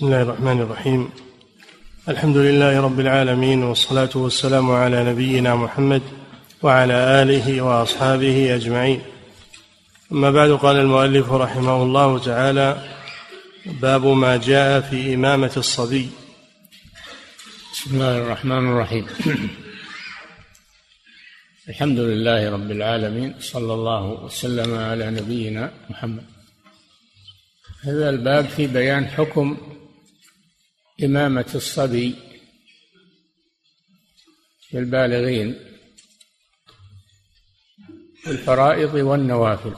بسم الله الرحمن الرحيم. الحمد لله رب العالمين والصلاة والسلام على نبينا محمد وعلى آله وأصحابه أجمعين. أما بعد قال المؤلف رحمه الله تعالى باب ما جاء في إمامة الصبي. بسم الله الرحمن الرحيم. الحمد لله رب العالمين صلى الله وسلم على نبينا محمد. هذا الباب في بيان حكم إمامة الصبي في البالغين الفرائض والنوافل.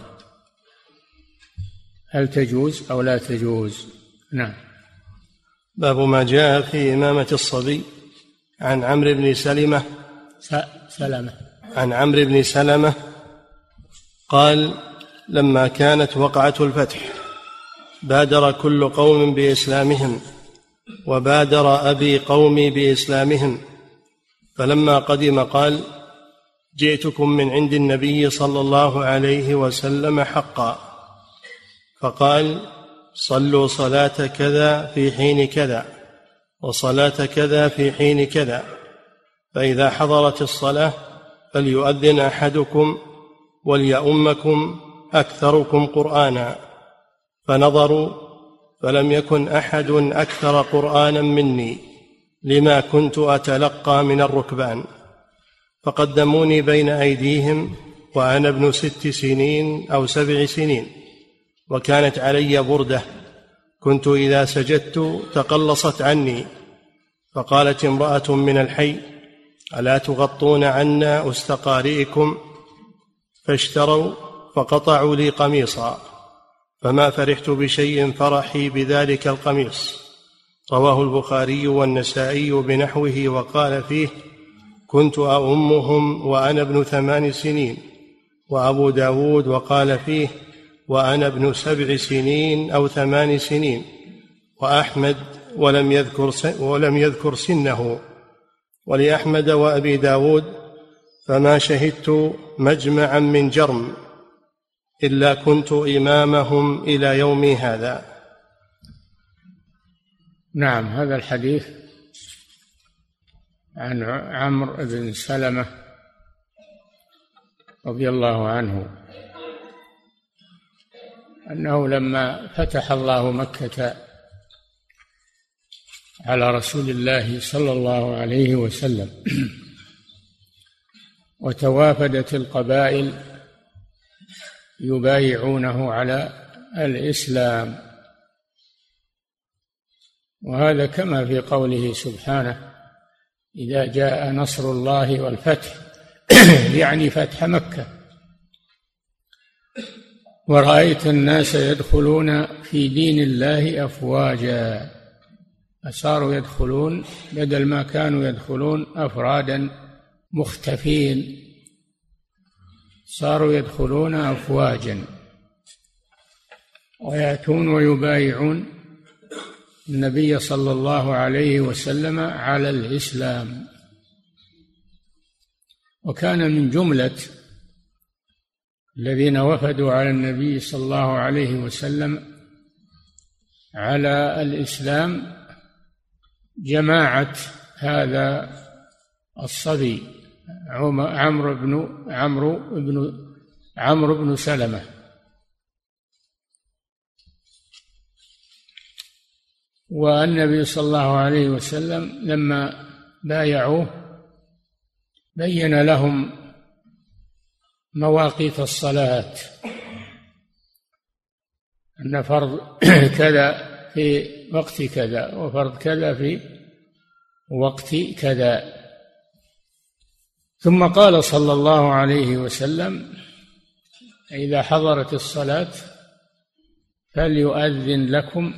هل تجوز أو لا تجوز؟ نعم. باب ما جاء في إمامة الصبي عن عمرو بن سلمة. سلمة. عن عمرو بن سلمة قال لما كانت وقعة الفتح بادر كل قوم بإسلامهم. وبادر أبي قومي بإسلامهم فلما قدم قال جئتكم من عند النبي صلى الله عليه وسلم حقا. فقال صلوا صلاة كذا في حين كذا وصلاة كذا في حين كذا. فإذا حضرت الصلاة فليؤذن أحدكم وليؤمكم أكثركم قرآنا. فنظروا فلم يكن أحد أكثر قرآنا مني لما كنت أتلقى من الركبان. فقدموني بين أيديهم وأنا ابن ست سنين أو سبع سنين وكانت علي بردة. كنت إذا سجدت تقلصت عني. فقالت امرأة من الحي ألا تغطون عنا أستقارئكم؟ فاشتروا فقطعوا لي قميصا. فما فرحت بشيء فرحي بذلك القميص. رواه البخاري والنسائي بنحوه وقال فيه كنت أؤمهم وأنا ابن ثمان سنين. وأبو داود وقال فيه وأنا ابن سبع سنين أو ثمان سنين. وأحمد ولم يذكر ولم يذكر سنه. ولأحمد وأبي داود فما شهدت مجمعا من جرم. إلا كنت إمامهم إلى يومي هذا. نعم هذا الحديث عن عمرو بن سلمة رضي الله عنه أنه لما فتح الله مكة على رسول الله صلى الله عليه وسلم وتوافدت القبائل يبايعونه على الإسلام. وهذا كما في قوله سبحانه إذا جاء نصر الله والفتح يعني فتح مكة. ورأيت الناس يدخلون في دين الله أفواجا. فصاروا يدخلون بدل ما كانوا يدخلون أفرادا مختفين. صاروا يدخلون أفواجا ويأتون ويبايعون النبي صلى الله عليه وسلم على الإسلام. وكان من جملة الذين وفدوا على النبي صلى الله عليه وسلم على الإسلام جماعة هذا الصبي. عمرو بن عمرو بن عمرو بن سلمة. والنبي صلى الله عليه وسلم لما بايعوه بين لهم مواقيت الصلاة. أن فرض كذا في وقت كذا وفرض كذا في وقت كذا. ثم قال صلى الله عليه وسلم إذا حضرت الصلاة فليؤذن لكم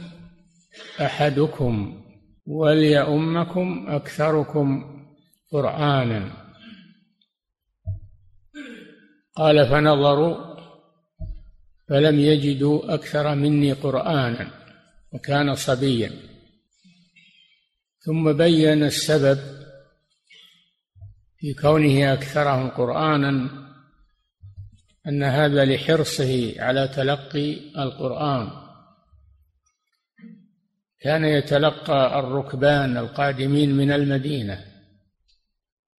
أحدكم وليؤمكم أكثركم قرآنا. قال فنظروا فلم يجدوا أكثر مني قرآنا وكان صبيا. ثم بين السبب في كونه أكثرهم قرآنا أن هذا لحرصه على تلقي القرآن. كان يتلقى الركبان القادمين من المدينة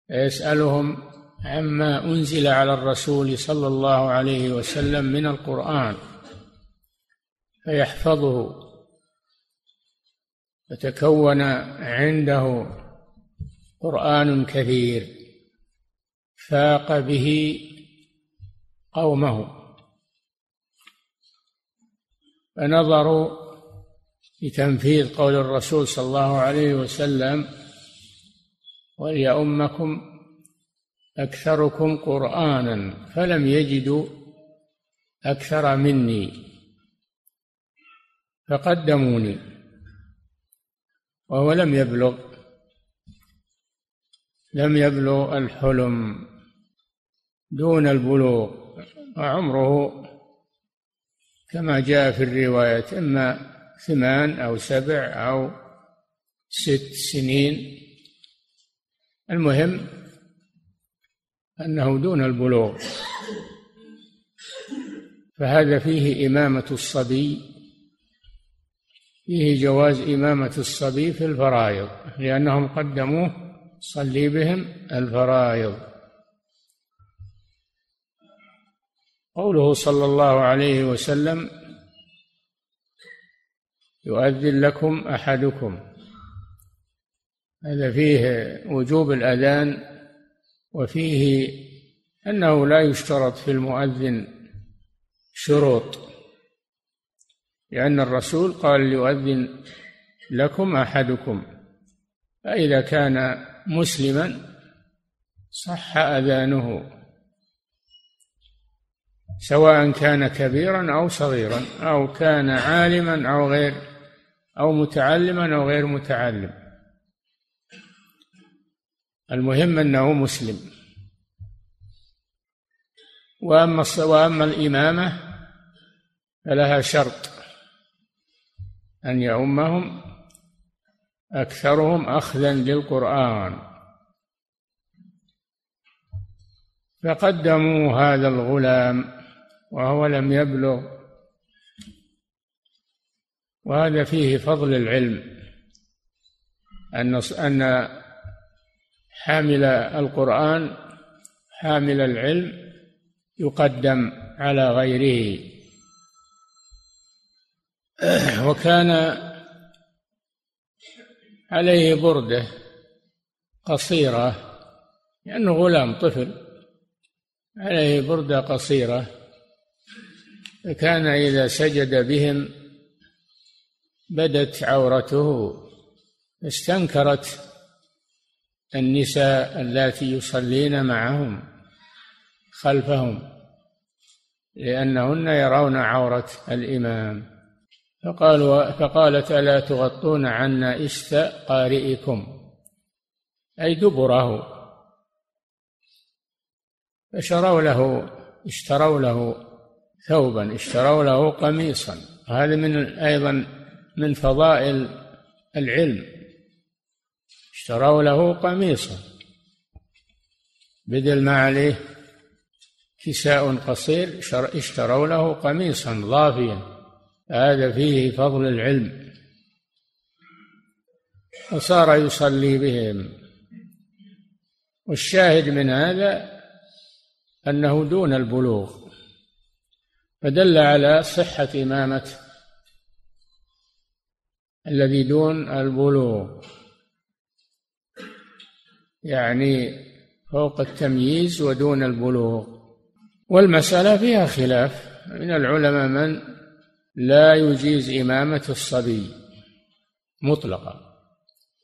فيسألهم عما أنزل على الرسول صلى الله عليه وسلم من القرآن فيحفظه فتكون عنده قرآن كثير فاق به قومه. فنظروا لتنفيذ قول الرسول صلى الله عليه وسلم وليؤمكم أكثركم قرآنا فلم يجدوا أكثر مني فقدموني وهو لم يبلغ لم يبلغ الحلم. دون البلوغ. وعمره كما جاء في الرواية إما ثمان أو سبع أو ست سنين. المهم أنه دون البلوغ. فهذا فيه إمامة الصبي فيه جواز إمامة الصبي في الفرائض لأنهم قدموه صلي بهم الفرائض. قوله صلى الله عليه وسلم يؤذن لكم أحدكم. هذا فيه وجوب الأذان وفيه أنه لا يشترط في المؤذن شروط لأن الرسول قال ليؤذن لكم أحدكم. فإذا كان مسلما صح أذانه. سواء كان كبيرا أو صغيرا أو كان عالما أو غير أو متعلما أو غير متعلم. المهم أنه مسلم. وأما وأما الإمامة فلها شرط أن يؤمهم أكثرهم أخذا للقرآن. فقدموا هذا الغلام وهو لم يبلغ. وهذا فيه فضل العلم أن أن حامل القرآن حامل العلم يقدم على غيره. وكان عليه برده قصيرة لأنه غلام طفل عليه برده قصيرة. فكان إذا سجد بهم بدت عورته استنكرت النساء اللاتي يصلين معهم خلفهم لأنهن يرون عورة الإمام. فقالوا فقالت ألا تغطون عنا إست قارئكم؟ أي دبره. فشروا له اشتروا له ثوبا اشتروا له قميصا. هذا من أيضا من فضائل العلم. اشتروا له قميصا. بدل ما عليه كساء قصير اشتروا له قميصا ضافيا. هذا فيه فضل العلم. وصار يصلي بهم. والشاهد من هذا أنه دون البلوغ. فدل على صحة إمامة الذي دون البلوغ. يعني فوق التمييز ودون البلوغ. والمسألة فيها خلاف. من العلماء من لا يجيز إمامة الصبي مطلقا.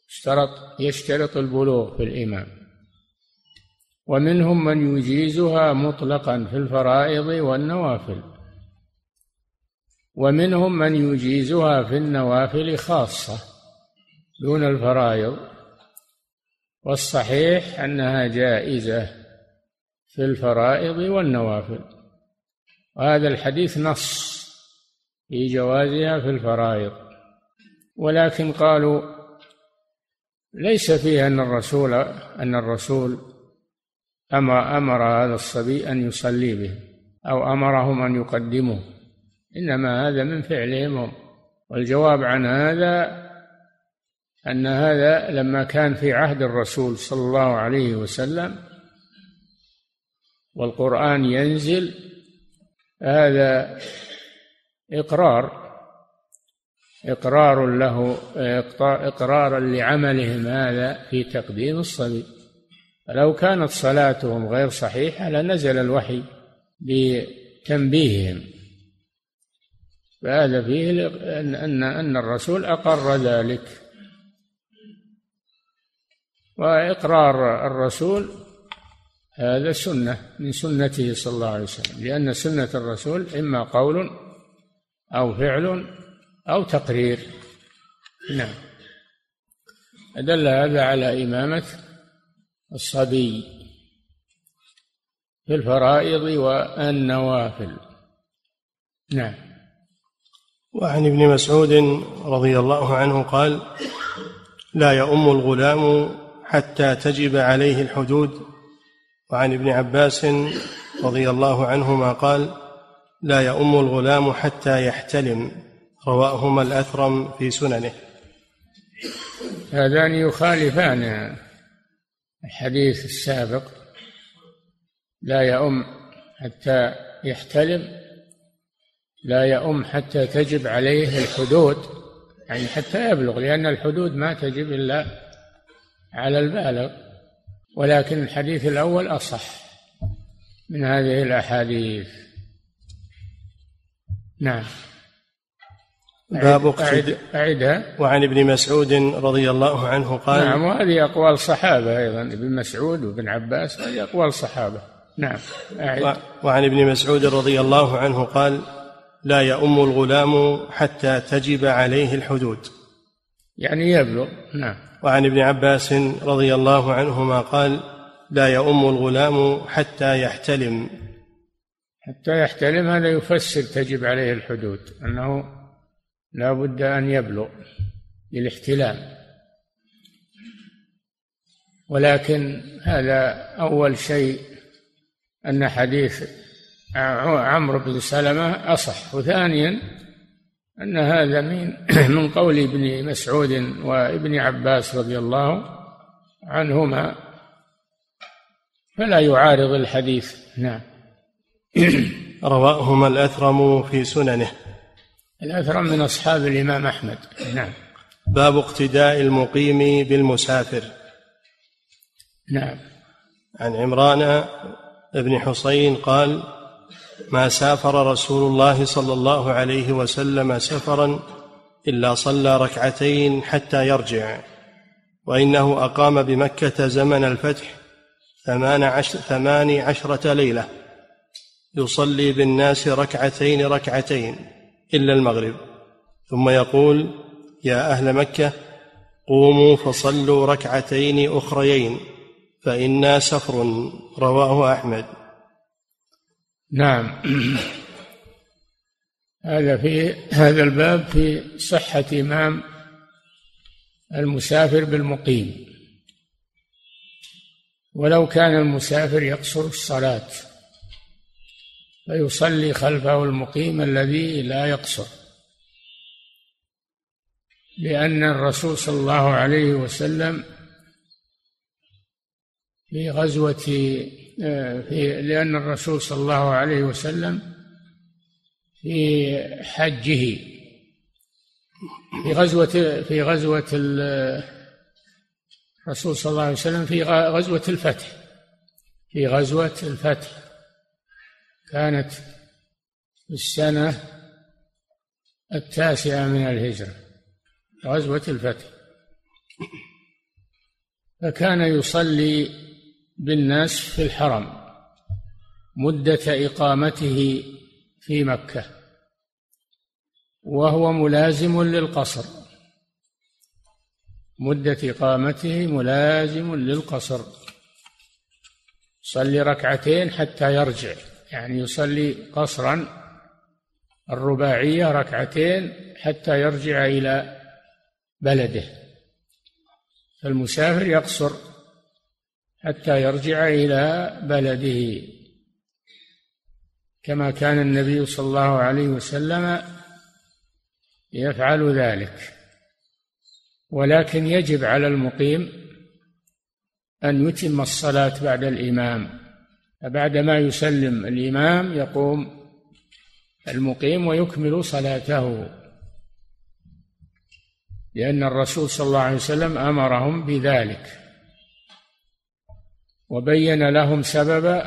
اشترط يشترط البلوغ في الإمام. ومنهم من يجيزها مطلقا في الفرائض والنوافل. ومنهم من يجيزها في النوافل خاصة دون الفرائض. والصحيح أنها جائزة في الفرائض والنوافل. وهذا الحديث نص في جوازها في الفرائض. ولكن قالوا ليس فيه أن الرسول أن الرسول أمر أمر هذا الصبي أن يصلي به أو أمرهم أن يقدموه إنما هذا من فعلهم هم والجواب عن هذا أن هذا لما كان في عهد الرسول صلى الله عليه وسلم والقرآن ينزل هذا إقرار إقرار له إقرارا لعملهم هذا في تقديم الصبي. فلو كانت صلاتهم غير صحيحة لنزل الوحي بتنبيههم. فهذا فيه أن أن الرسول أقر ذلك. وإقرار الرسول هذا سنة من سنته صلى الله عليه وسلم لأن سنة الرسول إما قول أو فعل أو تقرير. نعم. أدل هذا على إمامة الصبي في الفرائض والنوافل نعم. وعن ابن مسعود رضي الله عنه قال لا يؤم الغلام حتى تجب عليه الحدود. وعن ابن عباس رضي الله عنهما قال لا يؤم الغلام حتى يحتلم. رواهما الأثرم في سننه. هذان يخالفان الحديث السابق لا يؤم حتى يحتلم لا يؤم حتى تجب عليه الحدود يعني حتى يبلغ لأن الحدود ما تجب إلا على البالغ. ولكن الحديث الأول أصح من هذه الأحاديث. نعم. باب أعد أعدها وعن ابن مسعود رضي الله عنه قال نعم وهذه أقوال صحابة أيضا ابن مسعود وابن عباس هذه أقوال صحابة. نعم أعد وعن ابن مسعود رضي الله عنه قال لا يؤم الغلام حتى تجب عليه الحدود. يعني يبلغ نعم. وعن ابن عباس رضي الله عنهما قال لا يؤم الغلام حتى يحتلم. حتى يحتلم هذا يفسر تجب عليه الحدود أنه لا بد أن يبلغ للاحتلام. ولكن هذا أول شيء أن حديث عمرو بن سلمة أصح. وثانيا أن هذا من من قول ابن مسعود وابن عباس رضي الله عنهما. فلا يعارض الحديث. نعم. رواهما الأثرم في سننه. الأثرم من أصحاب الإمام أحمد. نعم. باب اقتداء المقيم بالمسافر. نعم. عن عمران بن حصين قال ما سافر رسول الله صلى الله عليه وسلم سفرا إلا صلى ركعتين حتى يرجع وإنه أقام بمكة زمن الفتح ثمان عشر ثمان عشرة ليلة يصلي بالناس ركعتين ركعتين إلا المغرب. ثم يقول يا أهل مكة قوموا فصلوا ركعتين أخريين فإنا سفر. رواه أحمد. نعم. هذا في هذا الباب في صحة إمام المسافر بالمقيم. ولو كان المسافر يقصر الصلاة فيصلي خلفه المقيم الذي لا يقصر. لأن الرسول صلى الله عليه وسلم في غزوة لأن الرسول صلى الله عليه وسلم في حجه. في غزوة في غزوة الرسول صلى الله عليه وسلم في غزوة الفتح. في غزوة الفتح. كانت في السنة التاسعة من الهجرة. غزوة الفتح. فكان يصلي بالناس في الحرم مدة إقامته في مكة وهو ملازم للقصر. مدة إقامته ملازم للقصر. يصلي ركعتين حتى يرجع يعني يصلي قصرا الرباعية ركعتين حتى يرجع إلى بلده. فالمسافر يقصر حتى يرجع إلى بلده. كما كان النبي صلى الله عليه وسلم يفعل ذلك. ولكن يجب على المقيم أن يتم الصلاة بعد الإمام. فبعدما يسلم الإمام يقوم المقيم ويكمل صلاته. لأن الرسول صلى الله عليه وسلم أمرهم بذلك. وبين لهم سبب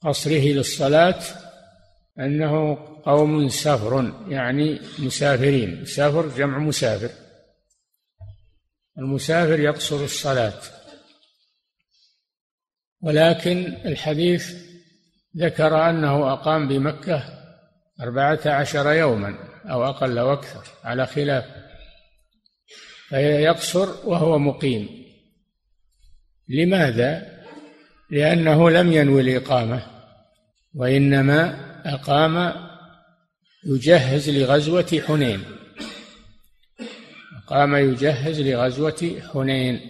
قصره للصلاة أنه قوم سفر يعني مسافرين. سفر جمع مسافر. المسافر يقصر الصلاة. ولكن الحديث ذكر أنه أقام بمكة أربعة عشر يوما أو أقل أو أكثر على خلاف. فيقصر وهو مقيم. لماذا؟ لأنه لم ينوي الإقامة وإنما أقام يجهز لغزوة حنين. قام يجهز لغزوة حنين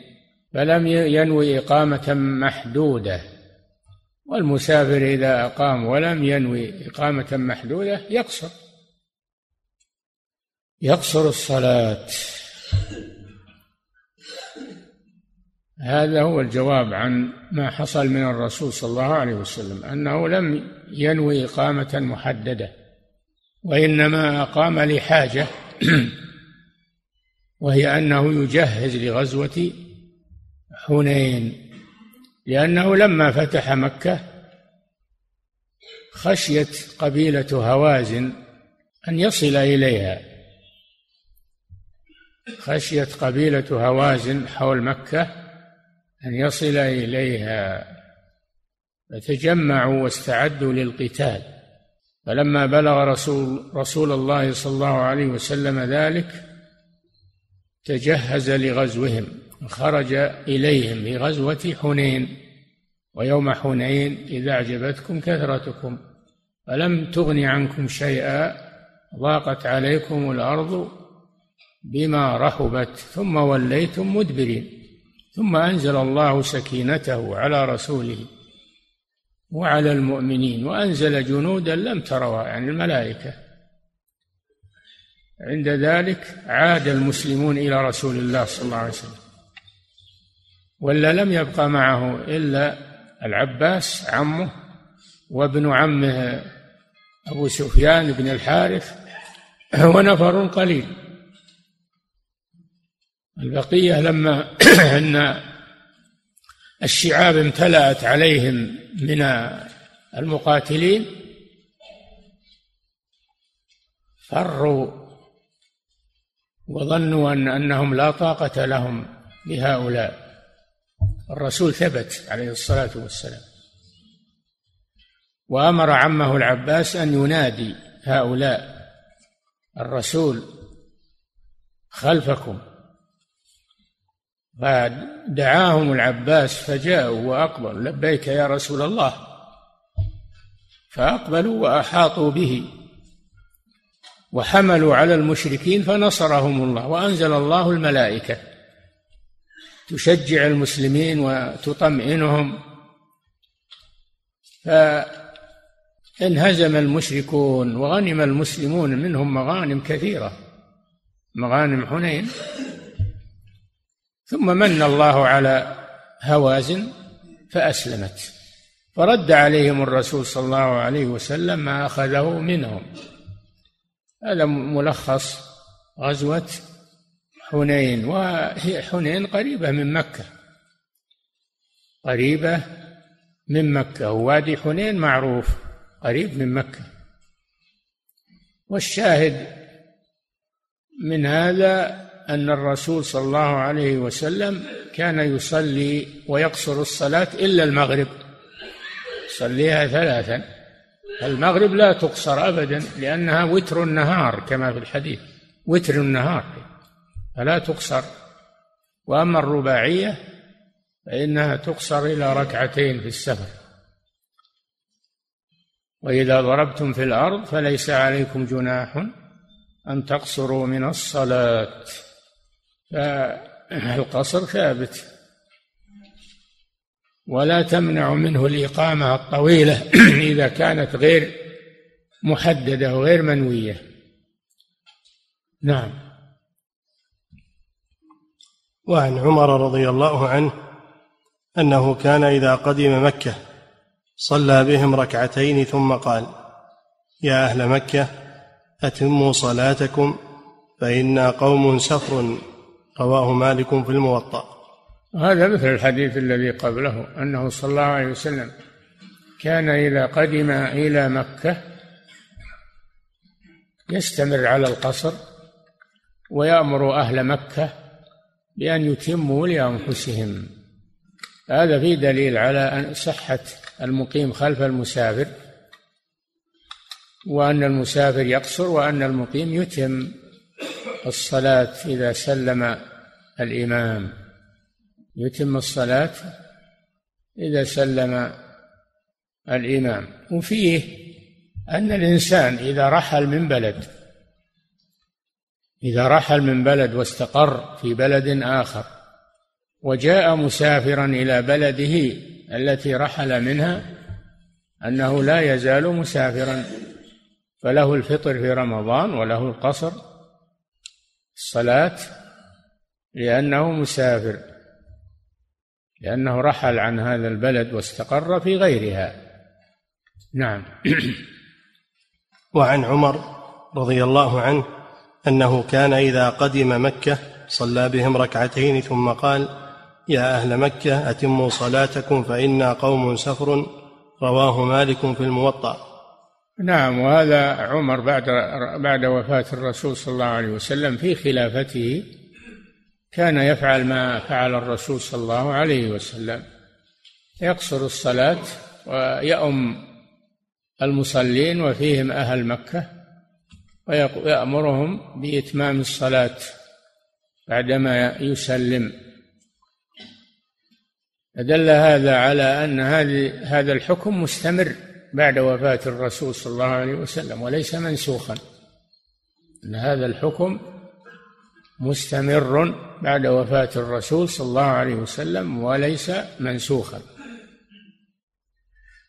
فلم ينوي إقامة محدودة. والمسافر إذا أقام ولم ينوي إقامة محدودة يقصر. يقصر الصلاة. هذا هو الجواب عن ما حصل من الرسول صلى الله عليه وسلم أنه لم ينوي إقامة محددة وإنما أقام لحاجة وهي أنه يجهز لغزوة حنين لأنه لما فتح مكة خشيت قبيلة هوازن أن يصل إليها. خشيت قبيلة هوازن حول مكة أن يصل إليها فتجمعوا واستعدوا للقتال. فلما بلغ رسول رسول الله صلى الله عليه وسلم ذلك تجهز لغزوهم خرج إليهم لغزوة حنين. ويوم حنين إذا أعجبتكم كثرتكم. فلم تغن عنكم شيئا ضاقت عليكم الأرض بما رحبت ثم وليتم مدبرين. ثم أنزل الله سكينته على رسوله وعلى المؤمنين وأنزل جنودا لم تروا يعني الملائكة. عند ذلك عاد المسلمون إلى رسول الله صلى الله عليه وسلم. ولا لم يبقى معه إلا العباس عمه وابن عمه أبو سفيان بن الحارث ونفر قليل. البقية لما أن الشعاب امتلأت عليهم من المقاتلين فروا وظنوا أن أنهم لا طاقة لهم بهؤلاء الرسول ثبت عليه الصلاة والسلام. وأمر عمه العباس أن ينادي هؤلاء الرسول خلفكم. فدعاهم العباس فجاءوا وأقبلوا لبيك يا رسول الله. فأقبلوا وأحاطوا به. وحملوا على المشركين فنصرهم الله وأنزل الله الملائكة. تشجع المسلمين وتطمئنهم. فانهزم المشركون وغنم المسلمون منهم مغانم كثيرة. مغانم حنين. ثم من الله على هوازن فأسلمت. فرد عليهم الرسول صلى الله عليه وسلم ما أخذه منهم. هذا ملخص غزوة حنين وهي حنين قريبة من مكة. قريبة من مكة. ووادي حنين معروف قريب من مكة. والشاهد من هذا أن الرسول صلى الله عليه وسلم كان يصلي ويقصر الصلاة إلا المغرب. يصليها ثلاثا. المغرب لا تقصر أبدا لأنها وتر النهار كما في الحديث. وتر النهار فلا تقصر. وأما الرباعية فإنها تقصر إلى ركعتين في السفر. وإذا ضربتم في الأرض فليس عليكم جناح أن تقصروا من الصلاة. فالقصر ثابت. ولا تمنع منه الإقامة الطويلة إذا كانت غير محددة وغير منوية. نعم. وعن عمر رضي الله عنه أنه كان إذا قدم مكة صلى بهم ركعتين ثم قال يا أهل مكة أتموا صلاتكم فإنا قوم سفر. رواه مالك في الموطأ. هذا مثل الحديث الذي قبله أنه صلى الله عليه وسلم كان إذا قدم إلى مكة يستمر على القصر ويأمر أهل مكة بأن يتموا لأنفسهم. هذا في دليل على أن صحة المقيم خلف المسافر وأن المسافر يقصر وأن المقيم يتم. الصلاة إذا سلم الإمام. يتم الصلاة إذا سلم الإمام. وفيه أن الإنسان إذا رحل من بلد إذا رحل من بلد واستقر في بلد آخر وجاء مسافرا إلى بلده التي رحل منها أنه لا يزال مسافرا فله الفطر في رمضان وله القصر الصلاة لأنه مسافر لأنه رحل عن هذا البلد واستقر في غيرها. نعم. وعن عمر رضي الله عنه أنه كان إذا قدم مكة صلى بهم ركعتين ثم قال يا أهل مكة أتموا صلاتكم فإنا قوم سفر رواه مالك في الموطأ. نعم وهذا عمر بعد بعد وفاة الرسول صلى الله عليه وسلم في خلافته كان يفعل ما فعل الرسول صلى الله عليه وسلم. يقصر الصلاة ويأم المصلين وفيهم أهل مكة ويأمرهم بإتمام الصلاة بعدما يسلم. فدل هذا على أن هذا الحكم مستمر. بعد وفاة الرسول صلى الله عليه وسلم وليس منسوخا. أن هذا الحكم مستمر بعد وفاة الرسول صلى الله عليه وسلم وليس منسوخا.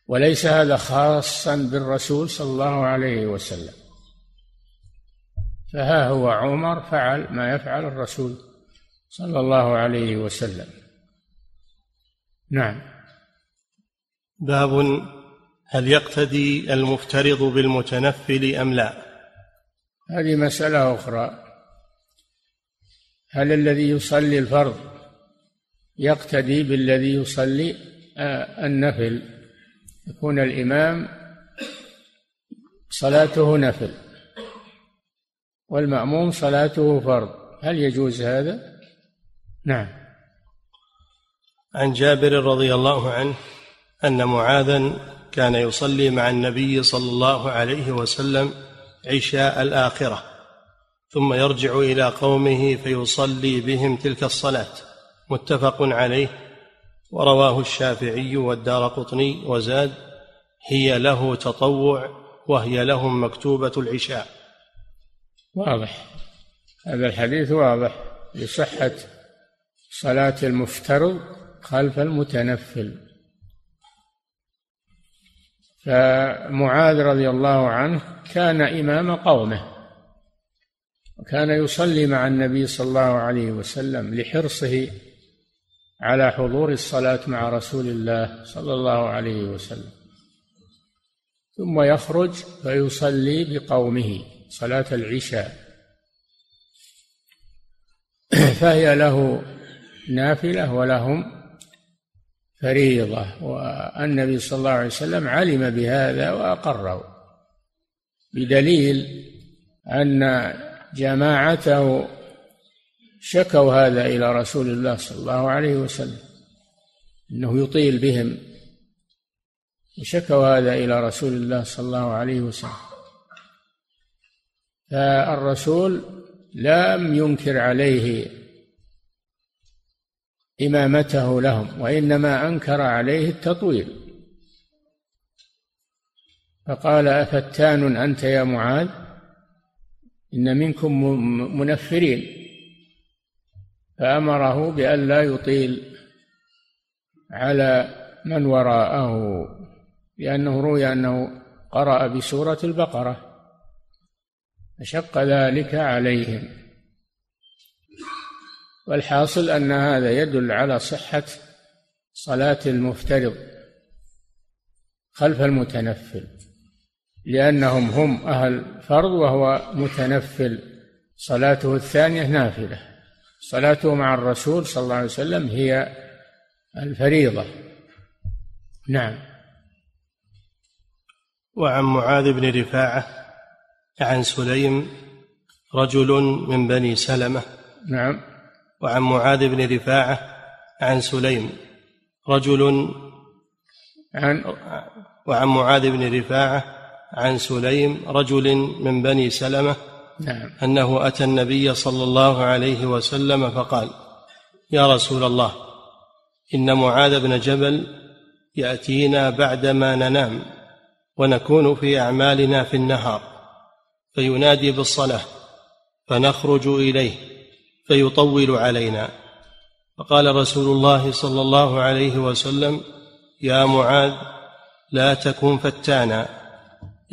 وليس هذا خاصا بالرسول صلى الله عليه وسلم. فها هو عمر فعل ما يفعل الرسول صلى الله عليه وسلم. نعم. باب هل يقتدي المفترض بالمتنفل أم لا؟ هذه مسألة أخرى. هل الذي يصلي الفرض يقتدي بالذي يصلي؟ آه، النفل. يكون الإمام صلاته نفل والمأموم صلاته فرض. هل يجوز هذا؟ نعم. عن جابر رضي الله عنه أن معاذا كان يصلي مع النبي صلى الله عليه وسلم عشاء الآخرة ثم يرجع إلى قومه فيصلي بهم تلك الصلاة. متفق عليه. ورواه الشافعي والدار قطني وزاد هي له تطوع وهي لهم مكتوبة العشاء. واضح. هذا الحديث واضح. لصحه صلاة المفترض خلف المتنفل. فمعاذ رضي الله عنه كان إمام قومه وكان يصلي مع النبي صلى الله عليه وسلم لحرصه على حضور الصلاة مع رسول الله صلى الله عليه وسلم. ثم يخرج فيصلي بقومه صلاة العشاء. فهي له نافلة ولهم فريضة والنبي صلى الله عليه وسلم علم بهذا وأقره. بدليل أن جماعته شكوا هذا إلى رسول الله صلى الله عليه وسلم أنه يطيل بهم. شكوا هذا إلى رسول الله صلى الله عليه وسلم. فالرسول لم ينكر عليه إمامته لهم وإنما أنكر عليه التطويل. فقال أفتان أنت يا معاذ؟ إن منكم منفرين. فأمره بأن لا يطيل على من وراءه لأنه روي أنه قرأ بسورة البقرة فشق ذلك عليهم. والحاصل أن هذا يدل على صحة صلاة المفترض خلف المتنفل لأنهم هم أهل فرض وهو متنفل. صلاته الثانية نافلة. صلاته مع الرسول صلى الله عليه وسلم هي الفريضة. نعم. وعن معاذ بن رفاعة عن سليم رجل من بني سلمة. نعم. وعن معاذ بن رفاعة عن سليم رجل عن وعن معاذ بن رفاعة عن سليم رجل من بني سلمة نعم. أنه أتى النبي صلى الله عليه وسلم فقال يا رسول الله إن معاذ بن جبل يأتينا بعدما ننام ونكون في أعمالنا في النهار فينادي بالصلاة فنخرج إليه فيطول علينا. فقال رسول الله صلى الله عليه وسلم يا معاذ لا تكن فتانا.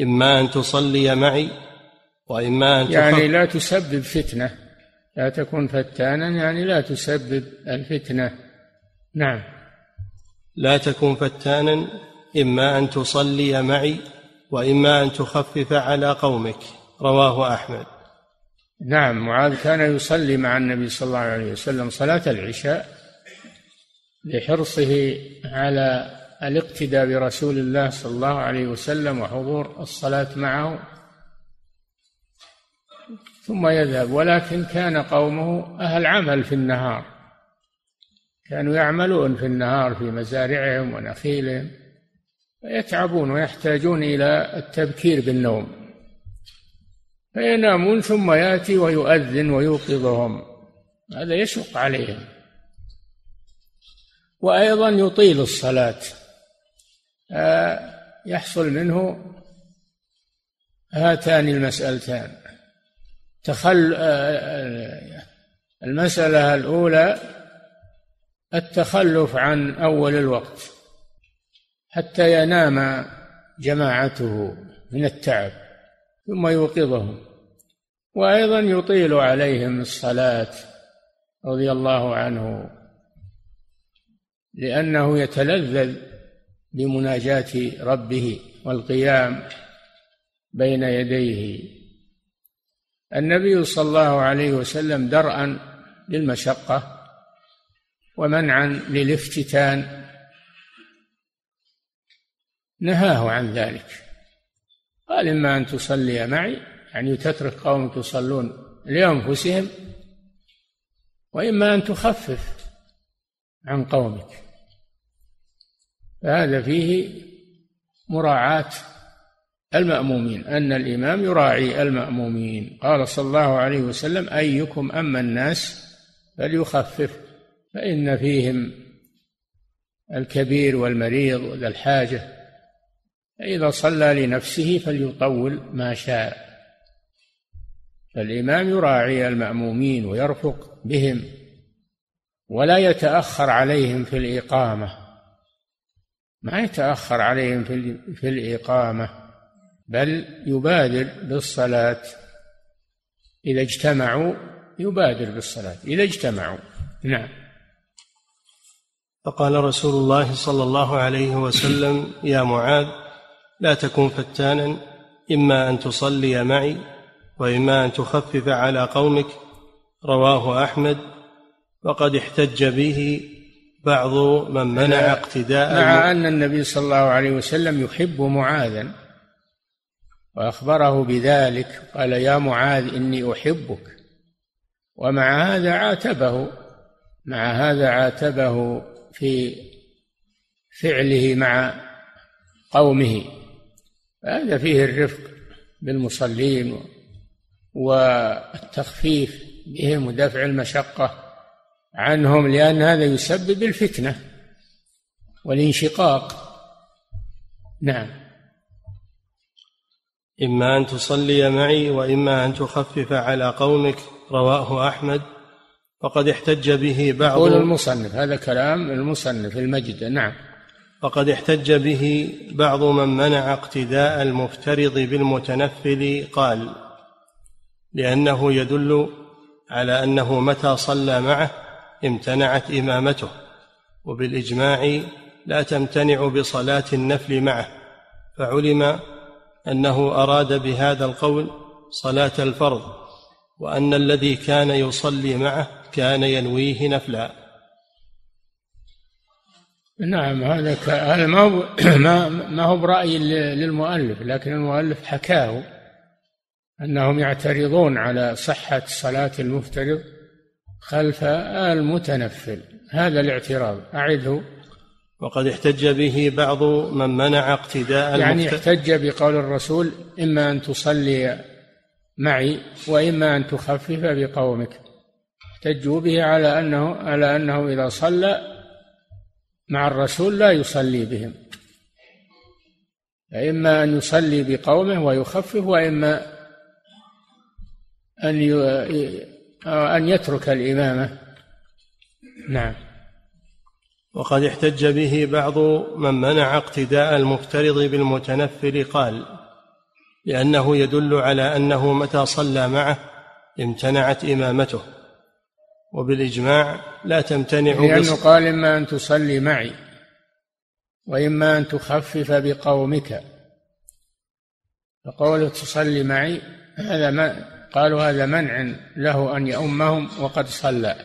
إما أن تصلي معي وإما أن يعني لا تسبب فتنة. لا تكن فتانا يعني لا تسبب الفتنة. نعم. لا تكن فتانا إما أن تصلي معي وإما أن تخفف على قومك. رواه أحمد. نعم معاذ كان يصلي مع النبي صلى الله عليه وسلم صلاة العشاء لحرصه على الاقتداء برسول الله صلى الله عليه وسلم وحضور الصلاة معه. ثم يذهب ولكن كان قومه أهل عمل في النهار. كانوا يعملون في النهار في مزارعهم ونخيلهم فيتعبون ويحتاجون إلى التبكير بالنوم. فينامون ثم يأتي ويؤذن ويوقظهم. هذا يشق عليهم. وأيضا يطيل الصلاة. يحصل منه هاتان المسألتان. تخل المسألة الأولى التخلف عن أول الوقت حتى ينام جماعته من التعب. ثم يوقظهم. وأيضا يطيل عليهم الصلاة رضي الله عنه لأنه يتلذذ بمناجاة ربه والقيام بين يديه. النبي صلى الله عليه وسلم درءا للمشقة ومنعا للافتتان نهاه عن ذلك. قال إما أن تصلي معي يعني تترك قوم تصلون لأنفسهم وإما أن تخفف عن قومك. فهذا فيه مراعاة المأمومين أن الإمام يراعي المأمومين. قال صلى الله عليه وسلم أيكم أما الناس فليخفف فإن فيهم الكبير والمريض وذا الحاجة. فإذا صلى لنفسه فليطول ما شاء. فالإمام يراعي المأمومين ويرفق بهم ولا يتأخر عليهم في الإقامة. ما يتأخر عليهم في في الإقامة بل يبادر بالصلاة. إذا اجتمعوا يبادر بالصلاة إذا اجتمعوا. نعم. فقال رسول الله صلى الله عليه وسلم يا معاذ لا تكن فتانا إما أن تصلي معي وإما أن تخفف على قومك رواه أحمد وقد احتج به بعض من منع اقتداء مع أن النبي صلى الله عليه وسلم يحب معاذا وأخبره بذلك قال يا معاذ إني أحبك ومع هذا عاتبه مع هذا عاتبه في فعله مع قومه. هذا فيه الرفق بالمصلين والتخفيف بهم ودفع المشقة عنهم لأن هذا يسبب الفتنة والانشقاق. نعم. إما أن تصلي معي وإما أن تخفف على قومك رواه أحمد. وقد احتج به بعض يقول المصنف هذا كلام المصنف المجد. نعم. وقد احتج به بعض من منع اقتداء المفترض بالمتنفل قال لأنه يدل على أنه متى صلى معه امتنعت إمامته وبالإجماع لا تمتنع بصلاة النفل معه فعلم أنه أراد بهذا القول صلاة الفرض وأن الذي كان يصلي معه كان ينويه نفلا. نعم هذا هذا ما هو ما هو برأي للمؤلف لكن المؤلف حكاه أنهم يعترضون على صحة صلاة المفترض خلف المتنفل. هذا الاعتراض أعده. وقد احتج به بعض من منع اقتداء يعني احتج بقول الرسول إما أن تصلي معي وإما أن تخفف بقومك. احتجوا به على أنه على أنه إذا صلى مع الرسول لا يصلي بهم. فإما أن يصلي بقومه ويخفف وإما أن أن يترك الإمامة. نعم. وقد احتج به بعض من منع اقتداء المفترض بالمتنفل قال لأنه يدل على أنه متى صلى معه امتنعت إمامته. وبالإجماع لا تمتنع لأنه قال إما أن تصلي معي وإما أن تخفف بقومك. فقوله تصلي معي هذا ما قالوا هذا منع له أن يؤمهم وقد صلى.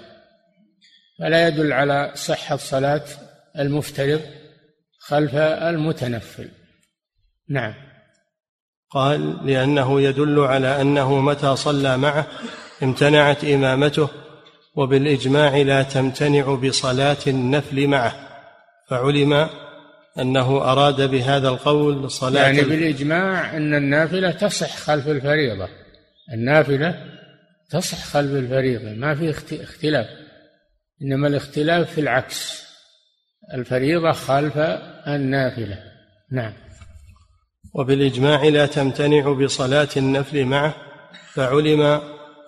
فلا يدل على صحة صلاة المفترض خلف المتنفل. نعم. قال لأنه يدل على أنه متى صلى معه امتنعت إمامته وبالإجماع لا تمتنع بصلاة النفل معه فعلم أنه أراد بهذا القول صلاة يعني بالإجماع أن النافلة تصح خلف الفريضة. النافلة تصح خلف الفريضة ما في اختلاف. إنما الاختلاف في العكس. الفريضة خلف النافلة. نعم. وبالإجماع لا تمتنع بصلاة النفل معه فعلم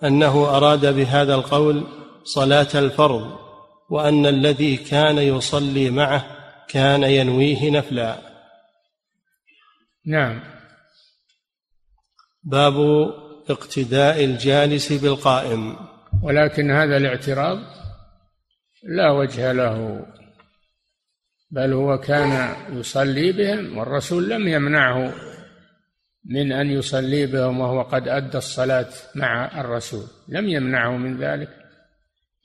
أنه أراد بهذا القول صلاة الفرض وأن الذي كان يصلي معه كان ينويه نفلا. نعم. باب اقتداء الجالس بالقائم. ولكن هذا الاعتراض لا وجه له بل هو كان يصلي بهم والرسول لم يمنعه من أن يصلي بهم وهو قد أدى الصلاة مع الرسول لم يمنعه من ذلك.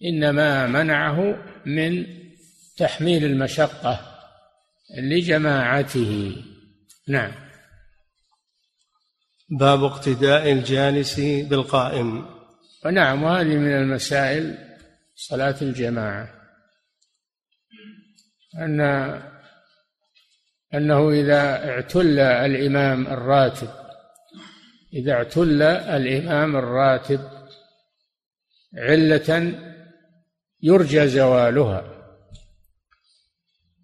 إنما منعه من تحميل المشقة لجماعته. نعم. باب اقتداء الجالس بالقائم. ونعم وهذه من المسائل صلاة الجماعة. أن أنه إذا اعتل الإمام الراتب إذا اعتل الإمام الراتب علة يرجى زوالها.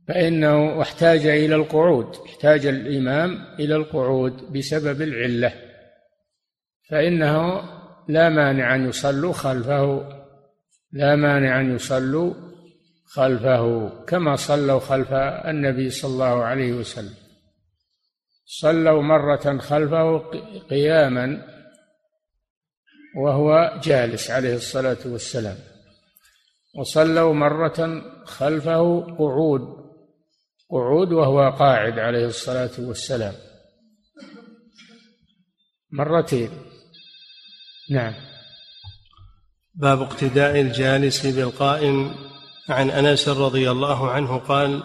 فإنه احتاج إلى القعود احتاج الإمام إلى القعود بسبب العلة. فإنه لا مانع أن يصلوا خلفه لا مانع أن يصلوا خلفه كما صلوا خلف النبي صلى الله عليه وسلم. صلوا مرة خلفه قياما وهو جالس عليه الصلاة والسلام. وصلوا مرة خلفه قعود قعود وهو قاعد عليه الصلاة والسلام. مرتين. نعم. باب اقتداء الجالس بالقائم. عن أنس رضي الله عنه قال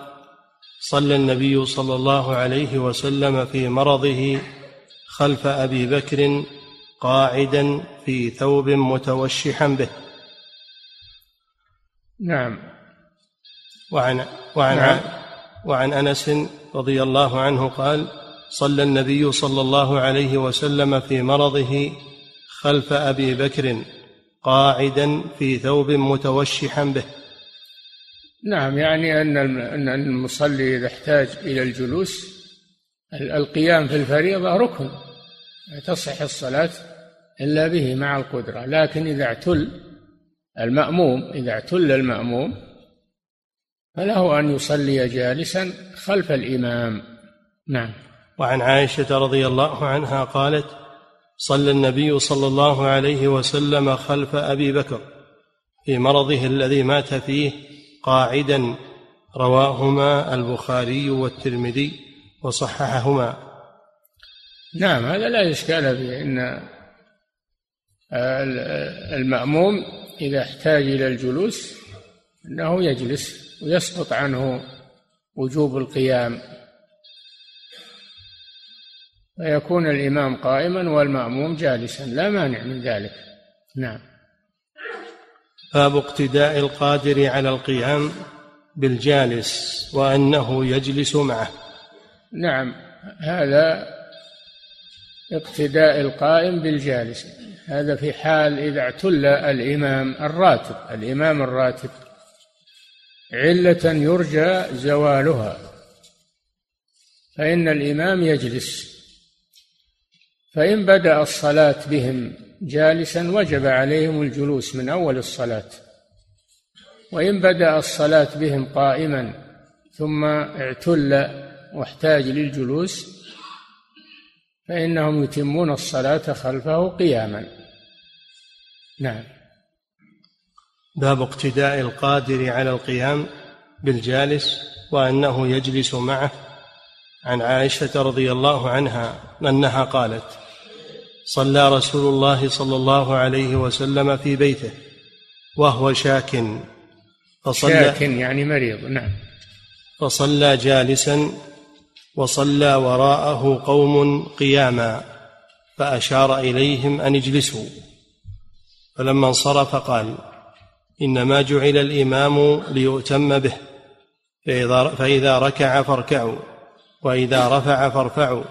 صلى النبي صلى الله عليه وسلم في مرضه خلف أبي بكر قاعدا في ثوب متوشحا به. نعم. وعن وعن نعم. وعن أنس رضي الله عنه قال صلى النبي صلى الله عليه وسلم في مرضه خلف أبي بكر قاعدا في ثوب متوشحا به. نعم يعني أن أن المصلي إذا احتاج إلى الجلوس القيام في الفريضة ركن تصح الصلاة إلا به مع القدرة. لكن إذا اعتل المأموم إذا اعتل المأموم فله أن يصلي جالسا خلف الإمام. نعم. وعن عائشة رضي الله عنها قالت صلى النبي صلى الله عليه وسلم خلف أبي بكر في مرضه الذي مات فيه قاعدا. رواهما البخاري والترمذي وصححهما. نعم هذا لا إشكال فيه إن المأموم إذا احتاج إلى الجلوس أنه يجلس ويسقط عنه وجوب القيام. فيكون الإمام قائما والمأموم جالسا لا مانع من ذلك. نعم. باب اقتداء القادر على القيام بالجالس وأنه يجلس معه. نعم هذا اقتداء القائم بالجالس. هذا في حال إذا اعتل الإمام الراتب. الإمام الراتب علة يرجى زوالها. فإن الإمام يجلس. فإن بدأ الصلاة بهم جالسا وجب عليهم الجلوس من أول الصلاة. وإن بدأ الصلاة بهم قائما ثم اعتل واحتاج للجلوس فإنهم يتمون الصلاة خلفه قياما. نعم. باب اقتداء القادر على القيام بالجالس وأنه يجلس معه. عن عائشة رضي الله عنها أنها قالت صلى رسول الله صلى الله عليه وسلم في بيته وهو شاك. فصلى شاك يعني مريض نعم. فصلى جالسا وصلى وراءه قوم قياما فأشار إليهم أن اجلسوا. فلما انصرف قال إنما جعل الإمام ليؤتم به فإذا ركع فاركعوا وإذا رفع فارفعوا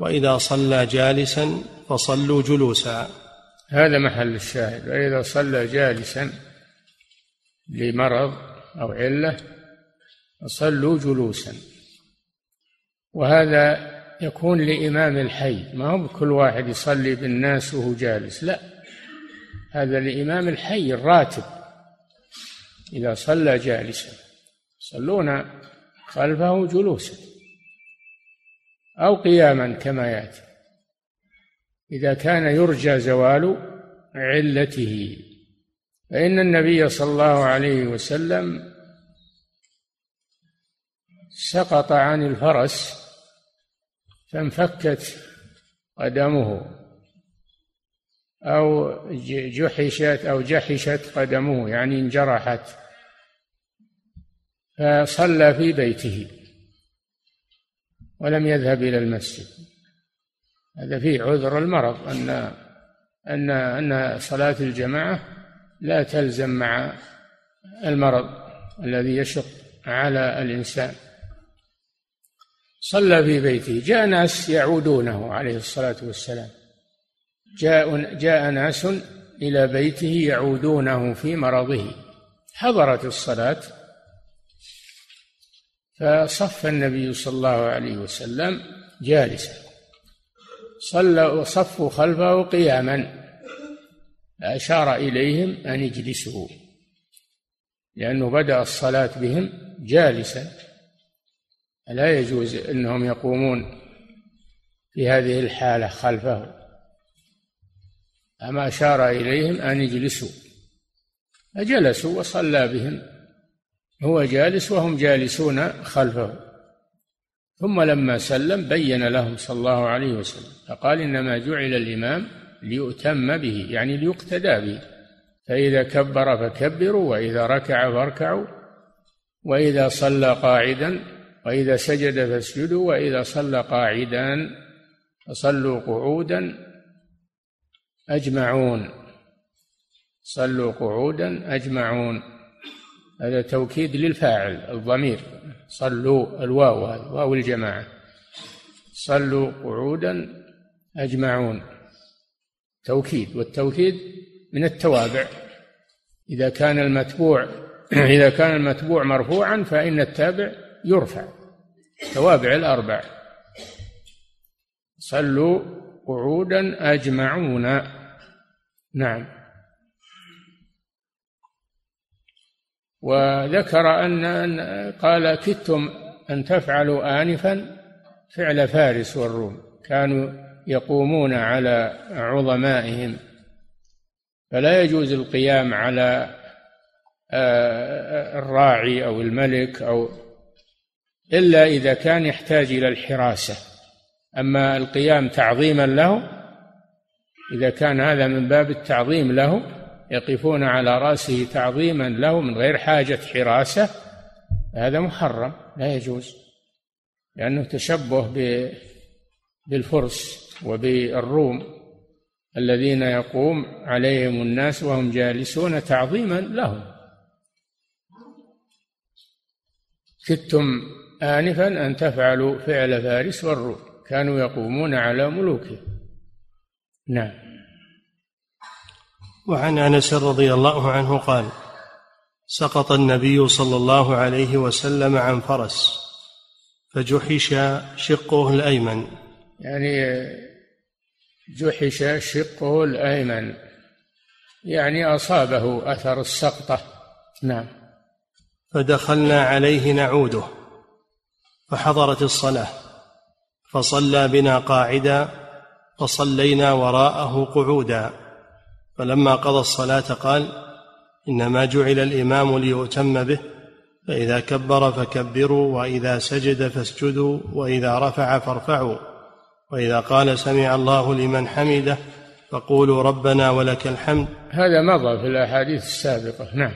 وإذا صلى جالسا فصلوا جلوسا. هذا محل الشاهد. وإذا صلى جالسا لمرض أو علة فصلوا جلوسا. وهذا يكون لإمام الحي. ما هو كل واحد يصلي بالناس وهو جالس. لا. هذا لإمام الحي الراتب. إذا صلى جالسا. يصلون خلفه جلوسا. أو قياما كما يأتي. إذا كان يرجى زوال علته. فإن النبي صلى الله عليه وسلم سقط عن الفرس فانفكت قدمه أو جحشت أو جحشت قدمه يعني انجرحت. فصلى في بيته ولم يذهب إلى المسجد. هذا فيه عذر المرض أن أن أن صلاة الجماعة لا تلزم مع المرض الذي يشق على الإنسان. صلى في بيته. جاء ناس يعودونه عليه الصلاة والسلام. جاء جاء ناس إلى بيته يعودونه في مرضه. حضرت الصلاة. فصف النبي صلى الله عليه وسلم جالسا. صلى وصفوا خلفه قياما. أشار إليهم أن يجلسوا لأنه بدأ الصلاة بهم جالسا. لا يجوز أنهم يقومون في هذه الحالة خلفه أما أشار إليهم أن يجلسوا. فجلسوا وصلى بهم. هو جالس وهم جالسون خلفه ثم لما سلم بين لهم صلى الله عليه وسلم. فقال إنما جعل الإمام ليؤتم به يعني ليقتدى به. فإذا كبر فكبروا وإذا ركع فاركعوا وإذا صلى قاعدا وإذا سجد فاسجدوا وإذا صلى قاعدا فصلوا قعودا. أجمعون. صلوا قعودا أجمعون. هذا توكيد للفاعل الضمير. صلوا الواو هذا واو الجماعة. صلوا قعودا أجمعون. توكيد والتوكيد من التوابع. إذا كان المتبوع إذا كان المتبوع مرفوعا فإن التابع يرفع. توابع الأربع. صلوا قعودا أجمعون. نعم. وذكر أن قال كدتم أن تفعلوا آنفا فعل فارس والروم. كانوا يقومون على عظمائهم. فلا يجوز القيام على آه، الراعي أو الملك أو إلا إذا كان يحتاج إلى الحراسة. أما القيام تعظيما له إذا كان هذا من باب التعظيم له يقفون على رأسه تعظيما له من غير حاجة حراسة هذا محرم لا يجوز. لأنه تشبه بالفرس وبالروم الذين يقوم عليهم الناس وهم جالسون تعظيما لهم. كدتم آنفا أن تفعلوا فعل فارس والروم كانوا يقومون على ملوكهم نعم. وعن أنس رضي الله عنه قال سقط النبي صلى الله عليه وسلم عن فرس فجحش شقه الأيمن. يعني جحش شقه الأيمن. يعني أصابه أثر السقطة. نعم. فدخلنا عليه نعوده. فحضرت الصلاة فصلى بنا قاعدا فصلينا وراءه قعودا. فلما قضى الصلاة قال إنما جعل الإمام ليؤتم به فإذا كبر فكبروا وإذا سجد فاسجدوا وإذا رفع فارفعوا. وإذا قال سمع الله لمن حمده فقولوا ربنا ولك الحمد. هذا مضى في الأحاديث السابقة نعم.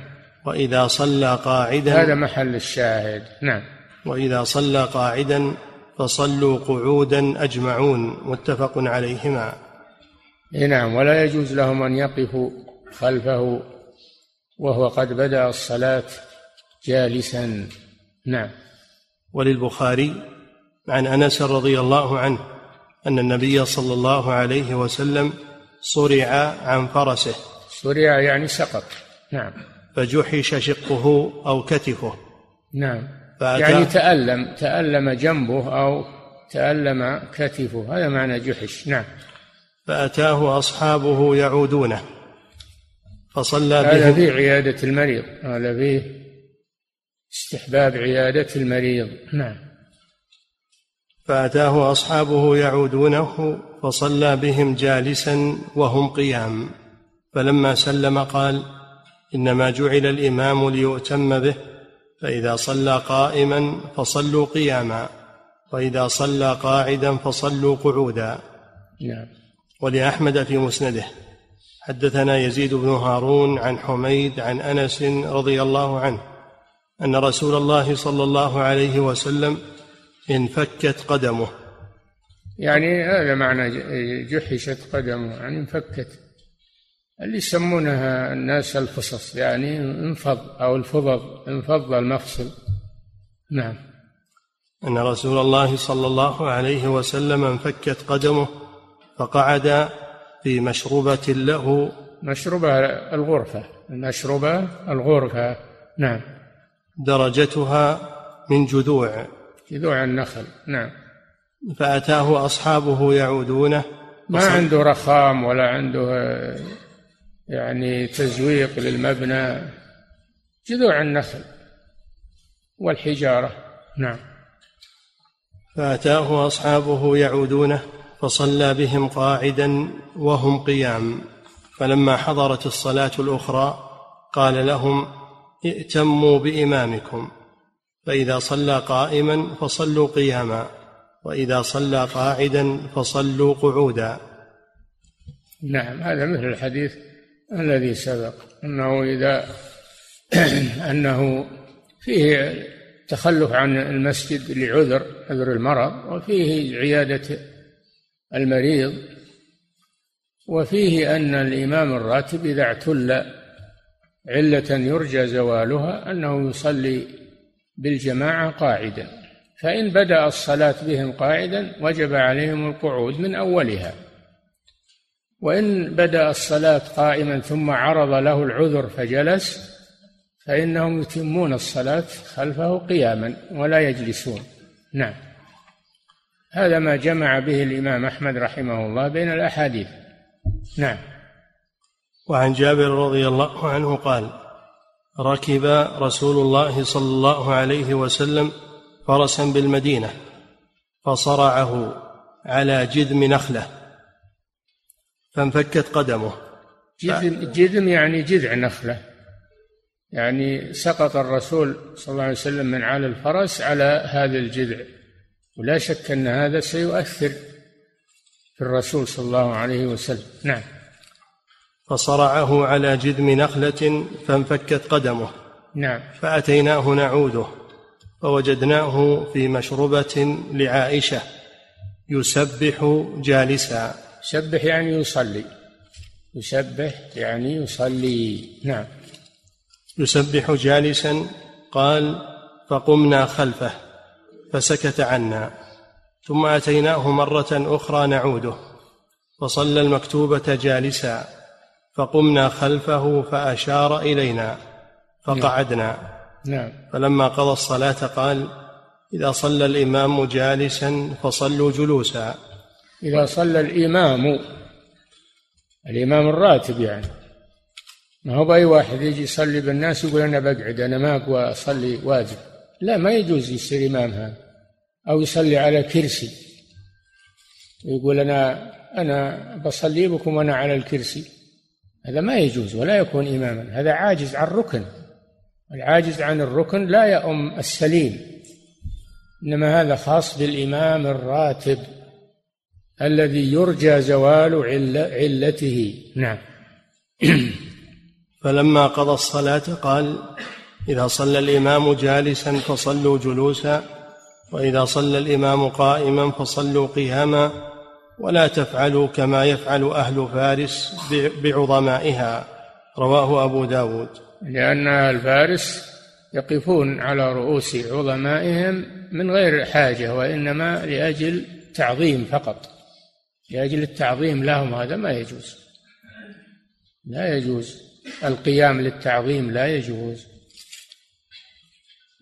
وإذا صلى قاعدا هذا محل الشاهد نعم. وإذا صلى قاعدا فصلوا قعودا أجمعون متفق عليهما. نعم ولا يجوز لهم أن يقفوا خلفه وهو قد بدأ الصلاة جالسا. نعم. وللبخاري عن أنس رضي الله عنه أن النبي صلى الله عليه وسلم صرع عن فرسه. صرع يعني سقط. نعم. فجحش شقه أو كتفه. نعم. يعني تألم تألم جنبه أو تألم كتفه. هذا معنى جحش. نعم. فأتاه أصحابه يعودونه فصلى بهم. هذا فيه عيادة المريض. هذا فيه استحباب عيادة المريض. نعم. فأتاه أصحابه يعودونه فصلى بهم جالسا وهم قيام. فلما سلم قال إنما جعل الإمام ليؤتم به فإذا صلى قائما فصلوا قياما وإذا صلى قاعدا فصلوا قعودا. نعم. ولأحمد في مسنده. حدثنا يزيد بن هارون عن حميد عن أنس رضي الله عنه أن رسول الله صلى الله عليه وسلم انفكت قدمه. يعني هذا معنى جحشت قدمه يعني انفكت. اللي يسمونها الناس الفصص يعني انفض أو الفضض انفض المفصل. نعم. أن رسول الله صلى الله عليه وسلم انفكت قدمه فقعد في مشروبة له. مشروبة الغرفة المشروبة الغرفة. نعم. درجتها من جذوع. جذوع النخل. نعم. فأتاه أصحابه يعودونه. ما عنده رخام ولا عنده يعني تزويق للمبنى جذوع النخل والحجارة. نعم. فأتاه أصحابه يعودونه فصلى بهم قاعدا وهم قيام. فلما حضرت الصلاة الأخرى قال لهم ائتموا بإمامكم. فإذا صلى قائما فصلوا قياما وإذا صلى قاعدا فصلوا قعودا. نعم هذا مثل الحديث الذي سبق أنه إذا أنه فيه تخلف عن المسجد لعذر عذر المرض وفيه عيادة المريض وفيه أن الإمام الراتب إذا اعتل علة يرجى زوالها أنه يصلي بالجماعة قاعدا. فإن بدأ الصلاة بهم قاعدا وجب عليهم القعود من أولها. وإن بدأ الصلاة قائما ثم عرض له العذر فجلس فإنهم يتمون الصلاة خلفه قياما ولا يجلسون. نعم. هذا ما جمع به الإمام أحمد رحمه الله بين الأحاديث. نعم. وعن جابر رضي الله عنه قال ركب رسول الله صلى الله عليه وسلم فرسا بالمدينة فصرعه على جذم نخلة. فانفكت قدمه. جذم جذم يعني جذع نخلة يعني سقط الرسول صلى الله عليه وسلم من على الفرس على هذا الجذع. ولا شك أن هذا سيؤثر في الرسول صلى الله عليه وسلم. نعم. فصرعه على جذم نخلة فانفكت قدمه. نعم. فأتيناه نعوده فوجدناه في مشربة لعائشة يسبح جالسا. يسبح يعني يصلي. يسبح يعني يصلي. نعم. يسبح جالسا قال فقمنا خلفه فسكت عنا ثم أتيناه مرة أخرى نعوده فصلى المكتوبة جالسا فقمنا خلفه فأشار إلينا فقعدنا. نعم. فلما قضى الصلاة قال إذا صلى الإمام جالسا فصلوا جلوسا. إذا صلى الإمام الإمام الراتب يعني. ما هو بأي واحد يجي يصلي بالناس يقول أنا بقعد أنا ما أقوى أصلي واجب. لا ما يجوز يصير إمام هذا. أو يصلي على كرسي. يقول أنا أنا بصلي بكم وأنا على الكرسي. هذا ما يجوز ولا يكون إماما. هذا عاجز عن الركن. العاجز عن الركن لا يؤم السليم. إنما هذا خاص بالإمام الراتب. الذي يرجى زوال علته. نعم. فلما قضى الصلاة قال إذا صلى الإمام جالسا فصلوا جلوسا وإذا صلى الإمام قائما فصلوا قياما ولا تفعلوا كما يفعل أهل فارس بعظمائها. رواه أبو داود. لأن أهل فارس يقفون على رؤوس عظمائهم من غير حاجة وإنما لأجل تعظيم فقط. لأجل التعظيم لهم هذا ما يجوز. لا يجوز. القيام للتعظيم لا يجوز.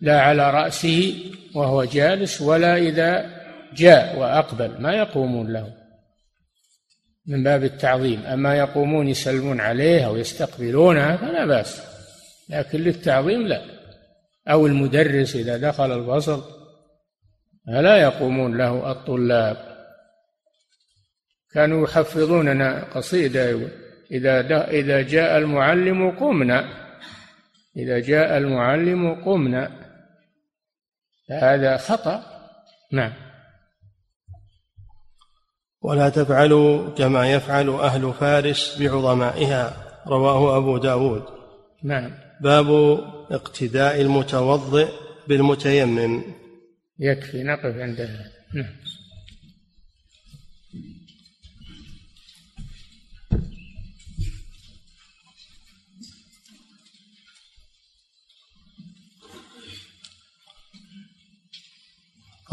لا على رأسه وهو جالس ولا إذا جاء وأقبل. ما يقومون له من باب التعظيم. أما يقومون يسلمون عليه أو يستقبلونها فلا بأس. لكن للتعظيم لا. أو المدرس إذا دخل الفصل فلا يقومون له الطلاب. كانوا يحفظوننا قصيدة. إذا إذا جاء المعلم قمنا. إذا جاء المعلم قمنا. هذا خطأ. نعم. ولا تفعلوا كما يفعل أهل فارس بعظمائها. رواه أبو داود. نعم. باب اقتداء المتوضئ بالمتيمم. يكفي نقف عند هذا. نعم.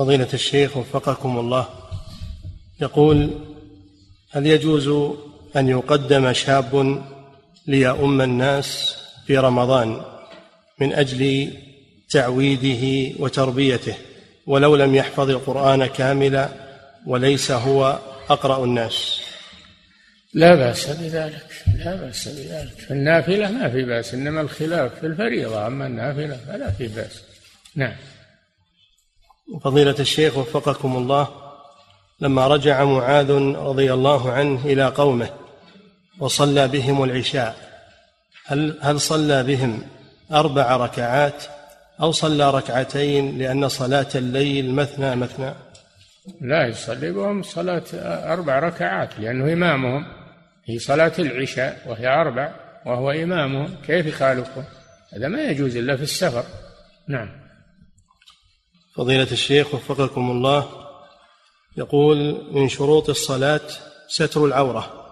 فضيلة الشيخ وفقكم الله. يقول هل يجوز أن يقدم شاب ليؤم الناس في رمضان من أجل تعويده وتربيته ولو لم يحفظ القرآن كاملا وليس هو أقرأ الناس؟ لا بأس بذلك لا بأس بذلك. في النافلة ما في بأس إنما الخلاف في الفريضة. أما النافلة فلا في بأس. نعم. فضيلة الشيخ وفقكم الله لما رجع معاذ رضي الله عنه إلى قومه وصلى بهم العشاء هل هل صلى بهم أربع ركعات أو صلى ركعتين لأن صلاة الليل مثنى مثنى؟ لا يصلي بهم صلاة أربع ركعات لأنه إمامهم. هي صلاة العشاء وهي أربع وهو إمامهم. كيف يخالفه هذا ما يجوز إلا في السفر. نعم. فضيلة الشيخ وفقكم الله يقول من شروط الصلاة ستر العورة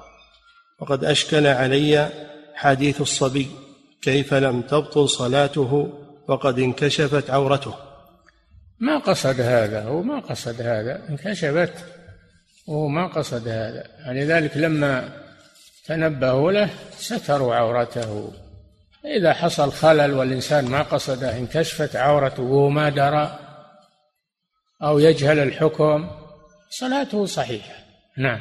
وقد أشكل علي حديث الصبي كيف لم تبطل صلاته وقد انكشفت عورته. ما قصد هذا هو ما قصد هذا انكشفت وهو ما قصد هذا. يعني ذلك لما تنبهوا له ستروا عورته. إذا حصل خلل والإنسان ما قصده انكشفت عورته وهو ما درى أو يجهل الحكم صلاته صحيحة. نعم.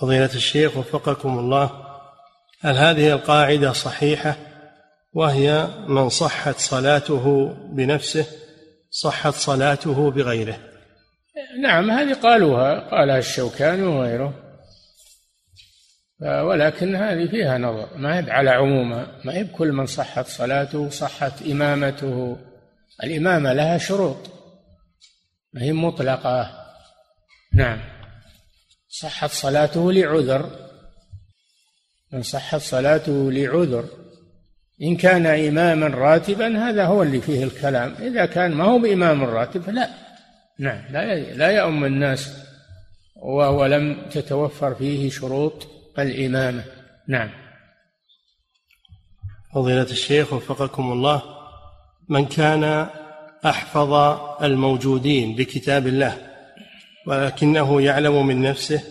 فضيلة الشيخ وفقكم الله هل هذه القاعدة صحيحة؟ وهي من صحت صلاته بنفسه صحت صلاته بغيره. نعم هذه قالوها قالها الشوكاني وغيره. ولكن هذه فيها نظر ما هي على عمومها. ما هي بكل من صحت صلاته صحت إمامته الإمامة لها شروط ما هي مطلقة. نعم. صحت صلاته لعذر. من صحت صلاته لعذر. إن كان إماما راتبا هذا هو اللي فيه الكلام. إذا كان ما هو بإمام راتب لا نعم. لا لا يؤم الناس. وهو لم تتوفر فيه شروط الإمامة. نعم. فضيلة الشيخ وفقكم الله. من كان أحفظ الموجودين بكتاب الله ولكنه يعلم من نفسه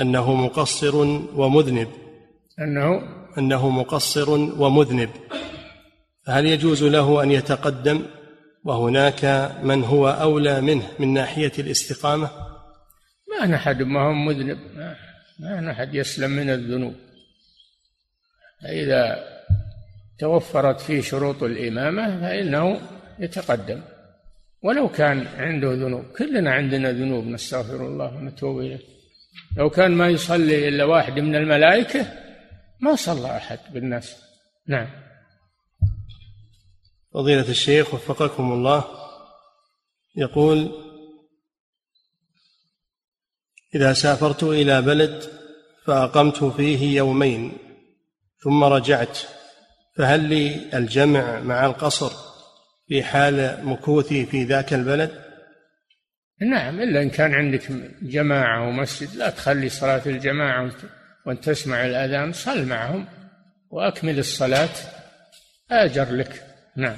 أنه مقصر ومذنب. أنه؟ أنه مقصر ومذنب. فهل يجوز له أن يتقدم وهناك من هو أولى منه من ناحية الاستقامة؟ ما نحد ما هو مذنب. ما نحد يسلم من الذنوب. إذا توفرت فيه شروط الإمامة فإنه يتقدم. ولو كان عنده ذنوب كلنا عندنا ذنوب نستغفر الله ونتوب إليه. لو كان ما يصلي إلا واحد من الملائكة ما صلى أحد بالناس. نعم. فضيلة الشيخ وفقكم الله يقول إذا سافرت إلى بلد فأقمت فيه يومين ثم رجعت فهل لي الجمع مع القصر في حال مكوثي في ذاك البلد؟ نعم إلا إن كان عندك جماعة ومسجد لا تخلي صلاة الجماعة وأنت تسمع الأذان صل معهم وأكمل الصلاة آجر لك. نعم.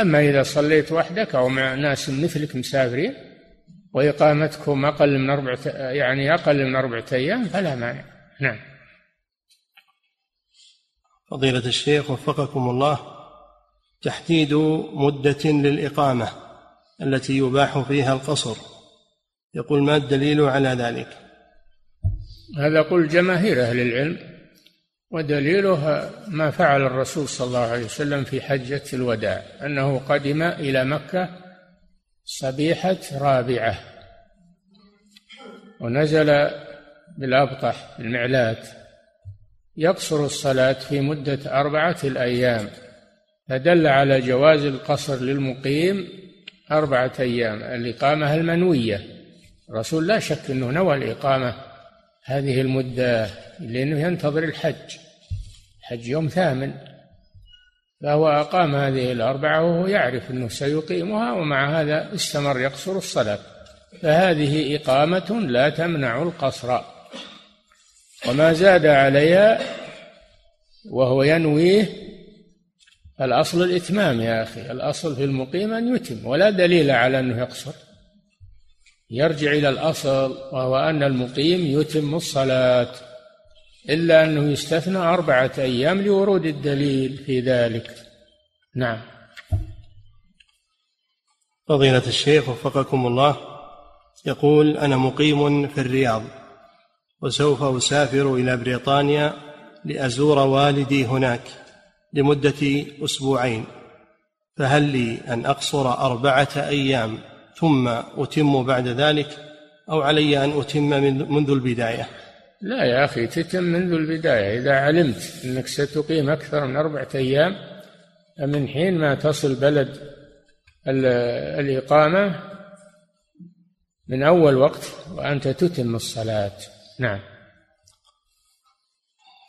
أما إذا صليت وحدك أو مع ناس مثلك مسافرين وإقامتكم أقل من أربعة يعني أقل من أربعة أيام فلا مانع. نعم. فضيلة الشيخ وفقكم الله تحديد مدة للإقامة التي يباح فيها القصر. يقول ما الدليل على ذلك؟ هذا قول جماهير أهل العلم ودليله ما فعل الرسول صلى الله عليه وسلم في حجة الوداع أنه قدم إلى مكة صبيحة رابعة ونزل بالأبطح المعلات. يقصر الصلاة في مدة أربعة الأيام. فدل على جواز القصر للمقيم أربعة أيام الإقامة المنوية. الرسول لا شك أنه نوى الإقامة هذه المدة لأنه ينتظر الحج. حج يوم ثامن. فهو أقام هذه الأربعة وهو يعرف أنه سيقيمها ومع هذا استمر يقصر الصلاة. فهذه إقامة لا تمنع القصر. وما زاد عليها وهو ينويه الأصل الإتمام يا أخي الأصل في المقيم أن يتم ولا دليل على أنه يقصر يرجع إلى الأصل وهو أن المقيم يتم الصلاة إلا أنه يستثنى أربعة أيام لورود الدليل في ذلك. نعم. فضيلة الشيخ وفقكم الله يقول أنا مقيم في الرياض. وسوف أسافر إلى بريطانيا لأزور والدي هناك لمدة أسبوعين فهل لي أن أقصر أربعة أيام ثم أتم بعد ذلك أو علي أن أتم منذ البداية؟ لا يا أخي تتم منذ البداية. إذا علمت أنك ستقيم أكثر من أربعة أيام من حين ما تصل بلد الإقامة من أول وقت وأنت تتم الصلاة. نعم.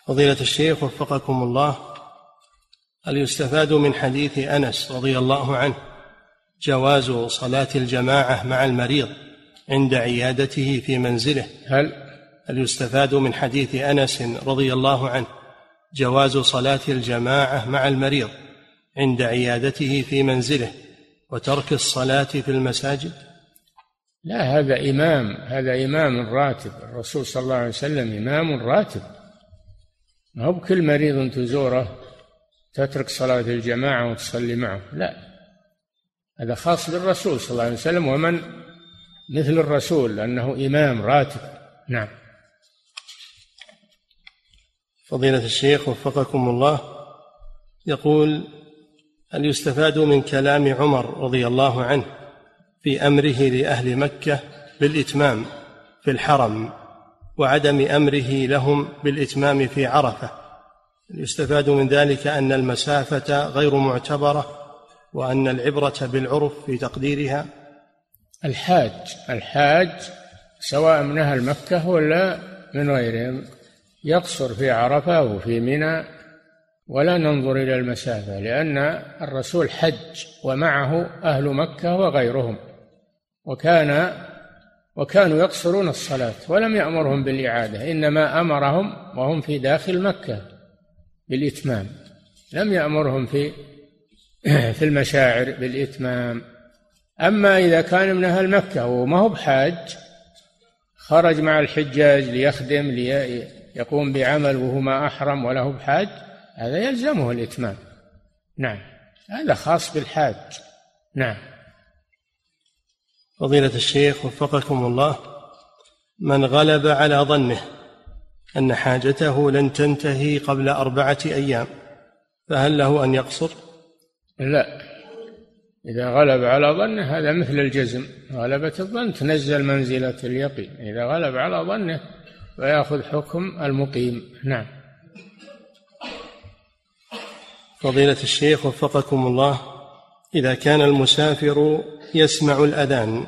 فضيلة الشيخ وفقكم الله هل يستفاد من حديث أنس رضي الله عنه جواز صلاة الجماعة مع المريض عند عيادته في منزله؟ هل؟ هل يستفاد من حديث أنس رضي الله عنه جواز صلاة الجماعة مع المريض عند عيادته في منزله وترك الصلاة في المساجد؟ لا هذا إمام هذا إمام راتب. الرسول صلى الله عليه وسلم إمام راتب. ما هو بكل مريض تزوره تترك صلاة الجماعة وتصلي معه. لا. هذا خاص بالرسول صلى الله عليه وسلم ومن؟ مثل الرسول أنه إمام راتب. نعم. فضيلة الشيخ وفقكم الله يقول هل يستفاد من كلام عمر رضي الله عنه؟ في أمره لأهل مكة بالإتمام في الحرم وعدم أمره لهم بالإتمام في عرفة. يستفاد من ذلك أن المسافة غير معتبرة وأن العبرة بالعرف في تقديرها. الحاج الحاج سواء من أهل مكة ولا من غيرهم يقصر في عرفة وفي منى ولا ننظر إلى المسافة لأن الرسول حج ومعه أهل مكة وغيرهم. وكان وكانوا يقصرون الصلاة ولم يأمرهم بالإعادة إنما أمرهم وهم في داخل مكة بالإتمام. لم يأمرهم في في المشاعر بالإتمام. أما إذا كان من أهل مكة وما هو بحاج خرج مع الحجاج ليخدم ليقوم بعمل وهو ما أحرم وله بحاج هذا يلزمه الإتمام. نعم. هذا خاص بالحاج. نعم. فضيلة الشيخ وفقكم الله من غلب على ظنه أن حاجته لن تنتهي قبل أربعة أيام فهل له أن يقصر؟ لا. إذا غلب على ظنه هذا مثل الجزم. غلبة الظن تنزل منزلة اليقين. إذا غلب على ظنه فيأخذ حكم المقيم. نعم. فضيلة الشيخ وفقكم الله إذا كان المسافر يسمع الأذان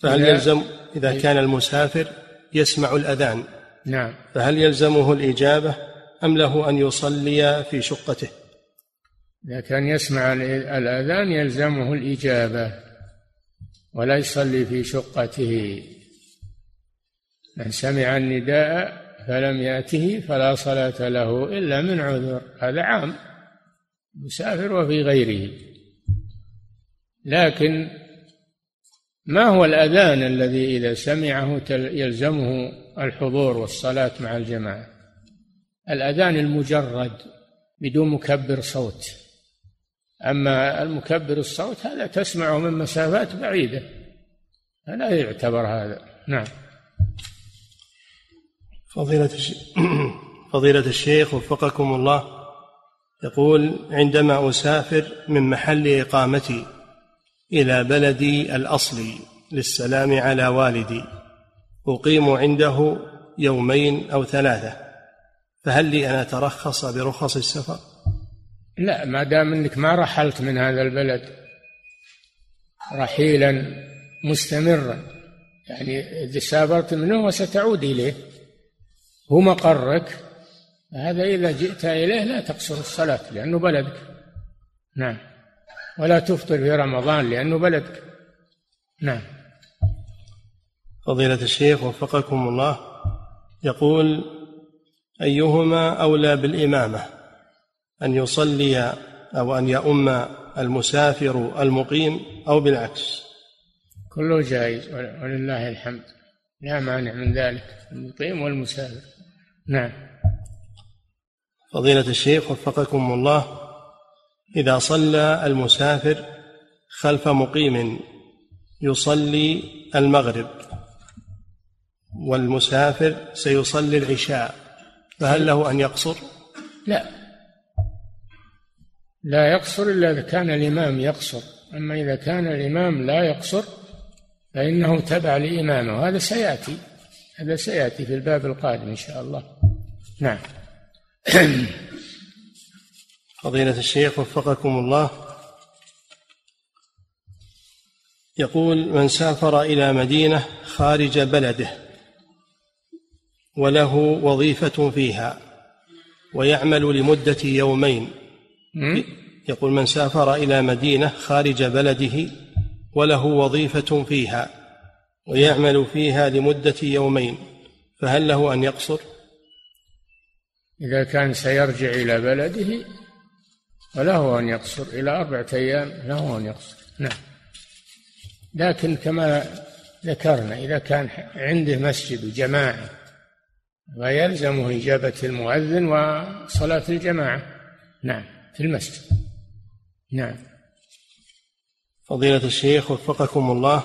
فهل يلزم إذا كان المسافر يسمع الأذان نعم. فهل يلزمه الإجابة أم له أن يصلي في شقته؟ إذا كان يسمع الأذان يلزمه الإجابة ولا يصلي في شقته. من سمع النداء فلم يأته فلا صلاة له إلا من عذر هذا عام مسافر وفي غيره. لكن ما هو الأذان الذي إذا سمعه يلزمه الحضور والصلاة مع الجماعة؟ الأذان المجرد بدون مكبر صوت. أما المكبر الصوت هذا تسمعه من مسافات بعيدة. فلا يعتبر هذا. نعم. فضيلة فضيلة الشيخ وفقكم الله يقول عندما أسافر من محل إقامتي إلى بلدي الاصلي للسلام على والدي. أقيم عنده يومين أو ثلاثة. فهل لي أن أترخص برخص السفر؟ لا ما دام أنك ما رحلت من هذا البلد رحيلا مستمرا. يعني إذا سافرت منه وستعود إليه. هو مقرك هذا إذا جئت إليه لا تقصر الصلاة لأنه بلدك. نعم. ولا تفطر في رمضان لأنه بلدك. نعم. فضيلة الشيخ وفقكم الله يقول أيهما أولى بالإمامة أن يصلي أو أن يؤم المسافر المقيم أو بالعكس؟ كله جائز ولله الحمد. لا مانع من ذلك المقيم والمسافر. نعم. فضيلة الشيخ وفقكم الله إذا صلى المسافر خلف مقيم يصلي المغرب والمسافر سيصلي العشاء فهل له أن يقصر؟ لا. لا يقصر إلا إذا كان الإمام يقصر. أما إذا كان الإمام لا يقصر فإنه تبع لإمامه. هذا سيأتي. هذا سيأتي في الباب القادم إن شاء الله. نعم. فضيلة الشيخ وفقكم الله. يقول من سافر إلى مدينة خارج بلده وله وظيفة فيها ويعمل لمدة يومين. يقول من سافر إلى مدينة خارج بلده وله وظيفة فيها ويعمل فيها لمدة يومين فهل له أن يقصر؟ إذا كان سيرجع إلى بلده فله أن يقصر إلى أربعة أيام له أن يقصر. نعم. لكن كما ذكرنا إذا كان عنده مسجد وجماعة فيلزمه إجابة المؤذن وصلاة الجماعة. نعم في المسجد. نعم. فضيلة الشيخ وفقكم الله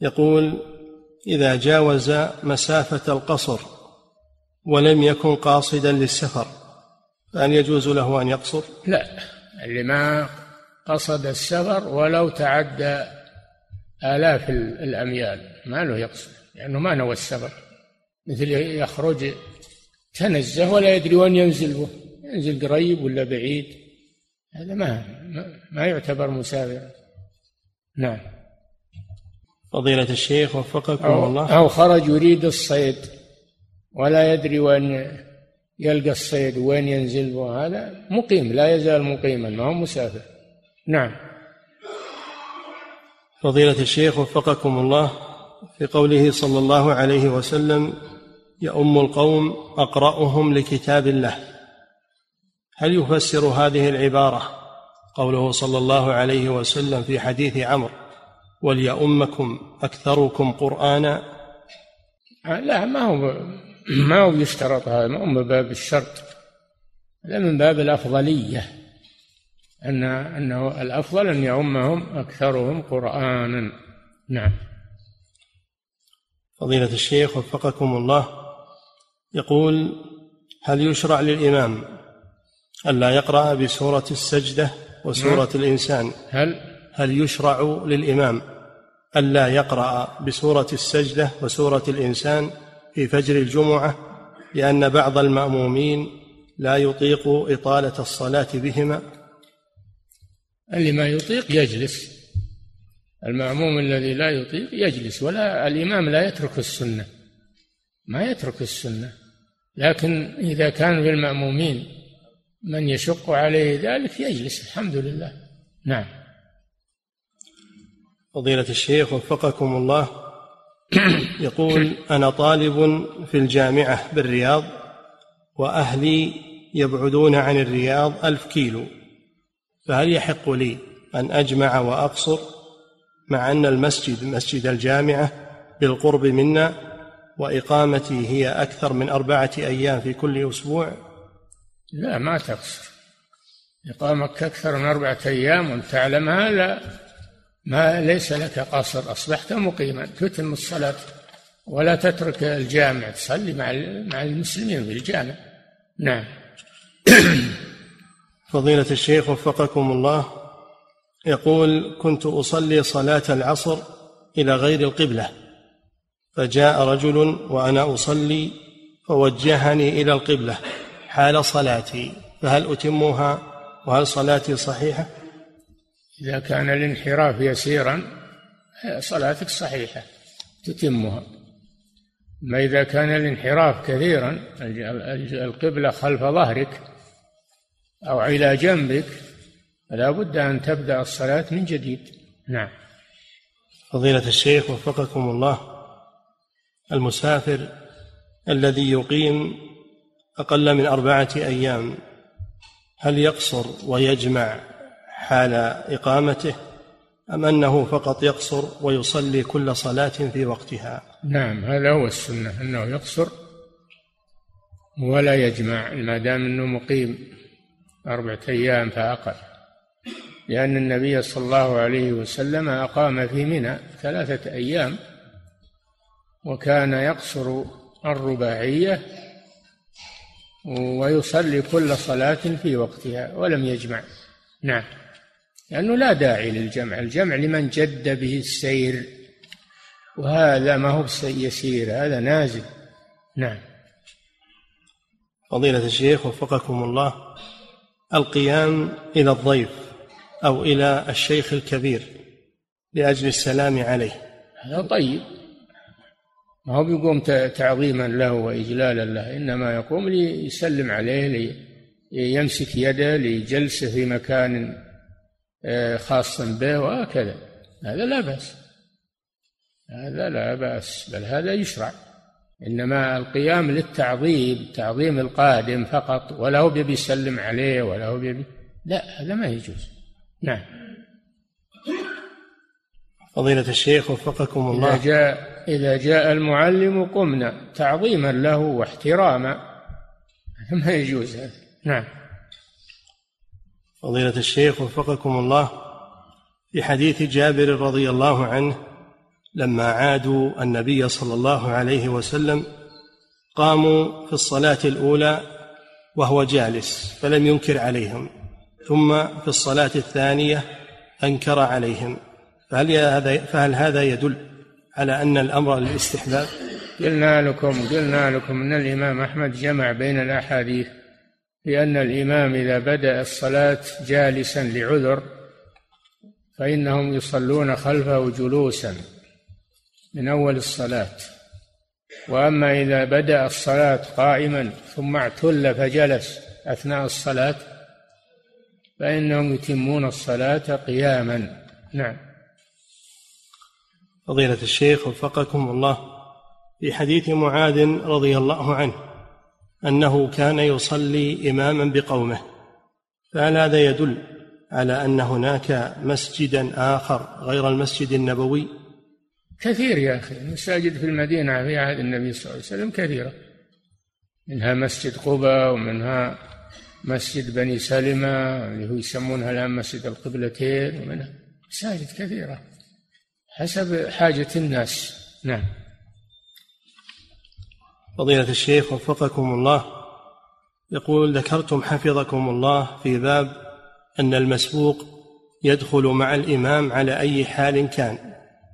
يقول إذا جاوز مسافة القصر ولم يكن قاصدا للسفر فهل يجوز له أن يقصر؟ لا اللي ما قصد السفر ولو تعدى آلاف الأميال ما له يقصر لأنه ما نوى السفر مثل يخرج تنزه ولا يدري وين ينزل ينزل قريب ولا بعيد. هذا ما ما يعتبر مسافرا نعم. فضيلة الشيخ وفقكم أو الله. أو خرج يريد الصيد ولا يدري وين يلقى الصيد وين ينزل وهذا مقيم لا يزال مقيما ما هو مسافر. نعم. فضيلة الشيخ وفقكم الله في قوله صلى الله عليه وسلم يؤم القوم أقرأهم لكتاب الله. هل يفسر هذه العبارة قوله صلى الله عليه وسلم في حديث عمرو وليؤمكم أكثركم قرآنا لا ما هو ما هو يشترط هذا؟ ما هو من باب الشرط؟ هذا من باب الأفضلية. أن أنه الأفضل أن يعمهم أكثرهم قرآنا. نعم. فضيلة الشيخ وفقكم الله يقول هل يشرع للإمام ألا يقرأ بسورة السجدة وسورة نعم. الإنسان؟ هل؟ هل يشرع للإمام ألا يقرأ بسورة السجدة وسورة الإنسان؟ في فجر الجمعة لأن بعض المأمومين لا يطيق إطالة الصلاة بهما. اللي ما يطيق يجلس. المأموم الذي لا يطيق يجلس ولا الإمام لا يترك السنة. ما يترك السنة. لكن إذا كان في المأمومين من يشق عليه ذلك يجلس. الحمد لله. نعم. فضيلة الشيخ وفقكم الله يقول أنا طالب في الجامعة بالرياض وأهلي يبعدون عن الرياض ألف كيلو فهل يحق لي أن أجمع وأقصر مع أن المسجد مسجد الجامعة بالقرب منا وإقامتي هي أكثر من أربعة أيام في كل أسبوع؟ لا ما تقصر. إقامك أكثر من أربعة أيام وأنت تعلمها لا ما ليس لك قصر. أصبحت مقيما. تتم الصلاة ولا تترك الجامع. تصلي مع مع المسلمين في الجامع. نعم. فضيلة الشيخ وفقكم الله يقول كنت أصلي صلاة العصر إلى غير القبلة فجاء رجل وأنا أصلي فوجهني إلى القبلة حال صلاتي فهل أتمها؟ وهل صلاتي صحيحة؟ إذا كان الانحراف يسيرا صلاتك صحيحة تتمها. ما إذا كان الانحراف كثيرا القبلة خلف ظهرك أو إلى جنبك فلا بد أن تبدأ الصلاة من جديد. نعم. فضيلة الشيخ وفقكم الله المسافر الذي يقيم أقل من أربعة أيام هل يقصر ويجمع حال إقامته أم أنه فقط يقصر ويصلي كل صلاة في وقتها؟ نعم هذا هو السنة أنه يقصر ولا يجمع ما دام أنه مقيم أربعة أيام فأقل. لأن النبي صلى الله عليه وسلم أقام في منى ثلاثة أيام وكان يقصر الرباعية ويصلي كل صلاة في وقتها ولم يجمع. نعم. لأنه لا داعي للجمع الجمع لمن جد به السير. وهذا ما هو يسير هذا نازل. نعم. فضيلة الشيخ وفقكم الله القيام إلى الضيف أو إلى الشيخ الكبير لأجل السلام عليه. هذا طيب. ما هو بيقوم تعظيما له وإجلالا له إنما يقوم ليسلم عليه ليمسك يده لجلسه في مكان خاص به وهكذا. هذا لا بأس. هذا لا بأس بل هذا يشرع. إنما القيام للتعظيم تعظيم القادم فقط ولا هو بيسلم عليه ولا هو بيبي لا هذا ما يجوز. نعم. فضيلة الشيخ وفقكم الله. إذا جاء إذا جاء المعلم قمنا تعظيما له واحتراما. ما يجوز هذا. نعم. فضيلة الشيخ وفقكم الله في حديث جابر رضي الله عنه لما عادوا النبي صلى الله عليه وسلم قاموا في الصلاة الأولى وهو جالس فلم ينكر عليهم ثم في الصلاة الثانية أنكر عليهم فهل هذا فهل هذا يدل على أن الأمر للاستحباب؟ قلنا لكم قلنا لكم أن الإمام أحمد جمع بين الأحاديث لأن الإمام إذا بدأ الصلاة جالسا لعذر فإنهم يصلون خلفه جلوسا من أول الصلاة. وأما إذا بدأ الصلاة قائما ثم اعتل فجلس أثناء الصلاة فإنهم يتمون الصلاة قياما. نعم. فضيلة الشيخ وفقكم الله في حديث معاذ رضي الله عنه أنه كان يصلي إماما بقومه فهل هذا يدل على أن هناك مسجدا آخر غير المسجد النبوي؟ كثير يا أخي المساجد في المدينة في عهد النبي صلى الله عليه وسلم كثيرة. منها مسجد قباء ومنها مسجد بني سلمة اللي هو يسمونها الآن مسجد القبلتين ومنها مساجد كثيرة حسب حاجة الناس. نعم. فضيلة الشيخ وفقكم الله يقول ذكرتم حفظكم الله في باب أن المسبوق يدخل مع الإمام على أي حال كان.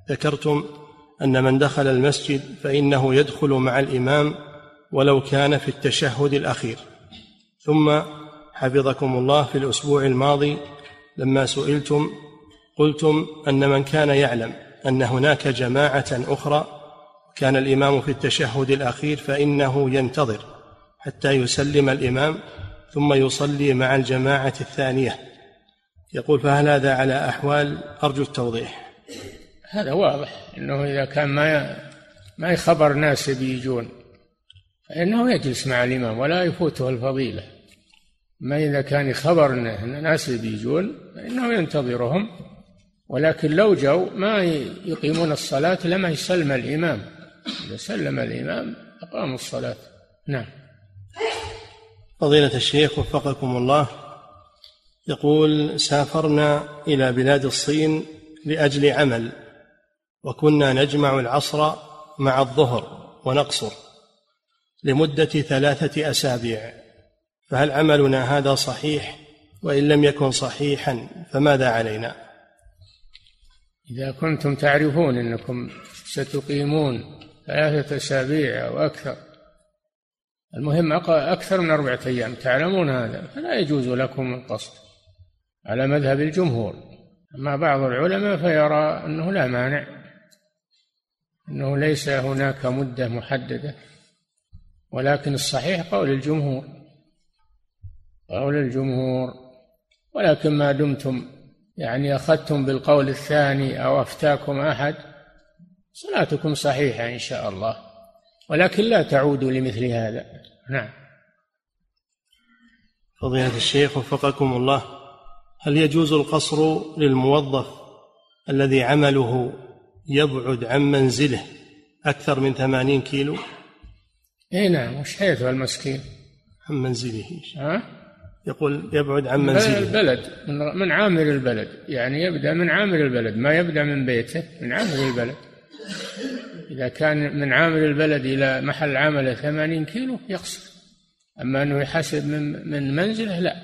ذكرتم أن من دخل المسجد فإنه يدخل مع الإمام ولو كان في التشهد الأخير. ثم حفظكم الله في الأسبوع الماضي لما سئلتم قلتم أن من كان يعلم أن هناك جماعة أخرى كان الإمام في التشهد الأخير فإنه ينتظر حتى يسلم الإمام ثم يصلي مع الجماعة الثانية. يقول فهل هذا على أحوال؟ أرجو التوضيح. هذا واضح أنه إذا كان ما ما يخبر ناس بيجون فإنه يجلس مع الإمام ولا يفوته الفضيلة. ما إذا كان خبر ناس بيجون فإنه ينتظرهم ولكن لو جو ما يقيمون الصلاة لما يسلم الإمام. إذا سلم الإمام أقاموا الصلاة. نعم. فضيلة الشيخ وفقكم الله يقول سافرنا إلى بلاد الصين لأجل عمل وكنا نجمع العصر مع الظهر ونقصر لمدة ثلاثة أسابيع فهل عملنا هذا صحيح؟ وإن لم يكن صحيحا فماذا علينا؟ إذا كنتم تعرفون أنكم ستقيمون ثلاثة أسابيع أو أكثر. المهم أكثر من أربعة أيام. تعلمون هذا؟ فلا يجوز لكم القصد على مذهب الجمهور. أما بعض العلماء فيرى أنه لا مانع أنه ليس هناك مدة محددة. ولكن الصحيح قول الجمهور قول الجمهور. ولكن ما دمتم يعني أخذتم بالقول الثاني أو أفتاكم أحد صلاتكم صحيحة إن شاء الله. ولكن لا تعودوا لمثل هذا. نعم. فضيلة الشيخ وفقكم الله هل يجوز القصر للموظف الذي عمله يبعد عن منزله أكثر من ثمانين كيلو؟ اي نعم وش حيث المسكين؟ عن منزله. ها؟ يقول يبعد عن منزله. البلد من عامر البلد. يعني يبدأ من عامر البلد ما يبدأ من بيته من عامر البلد. إذا كان من عامل البلد إلى محل عمله ثمانين كيلو يقصر. أما أنه يحاسب من, من منزله لا.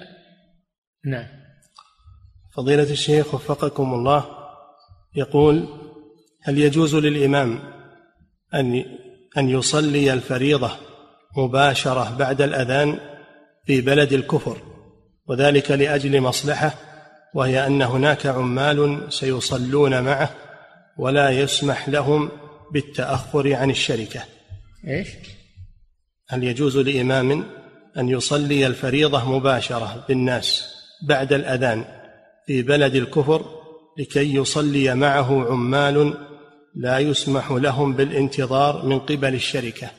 نعم. فضيلة الشيخ وفقكم الله يقول هل يجوز للإمام أن أن يصلي الفريضة مباشرة بعد الأذان في بلد الكفر وذلك لأجل مصلحة وهي أن هناك عمال سيصلون معه ولا يسمح لهم بالتأخر عن الشركة. إيش؟ هل يجوز لإمام أن يصلي الفريضة مباشرة بالناس بعد الأذان في بلد الكفر لكي يصلي معه عمال لا يسمح لهم بالانتظار من قبل الشركة؟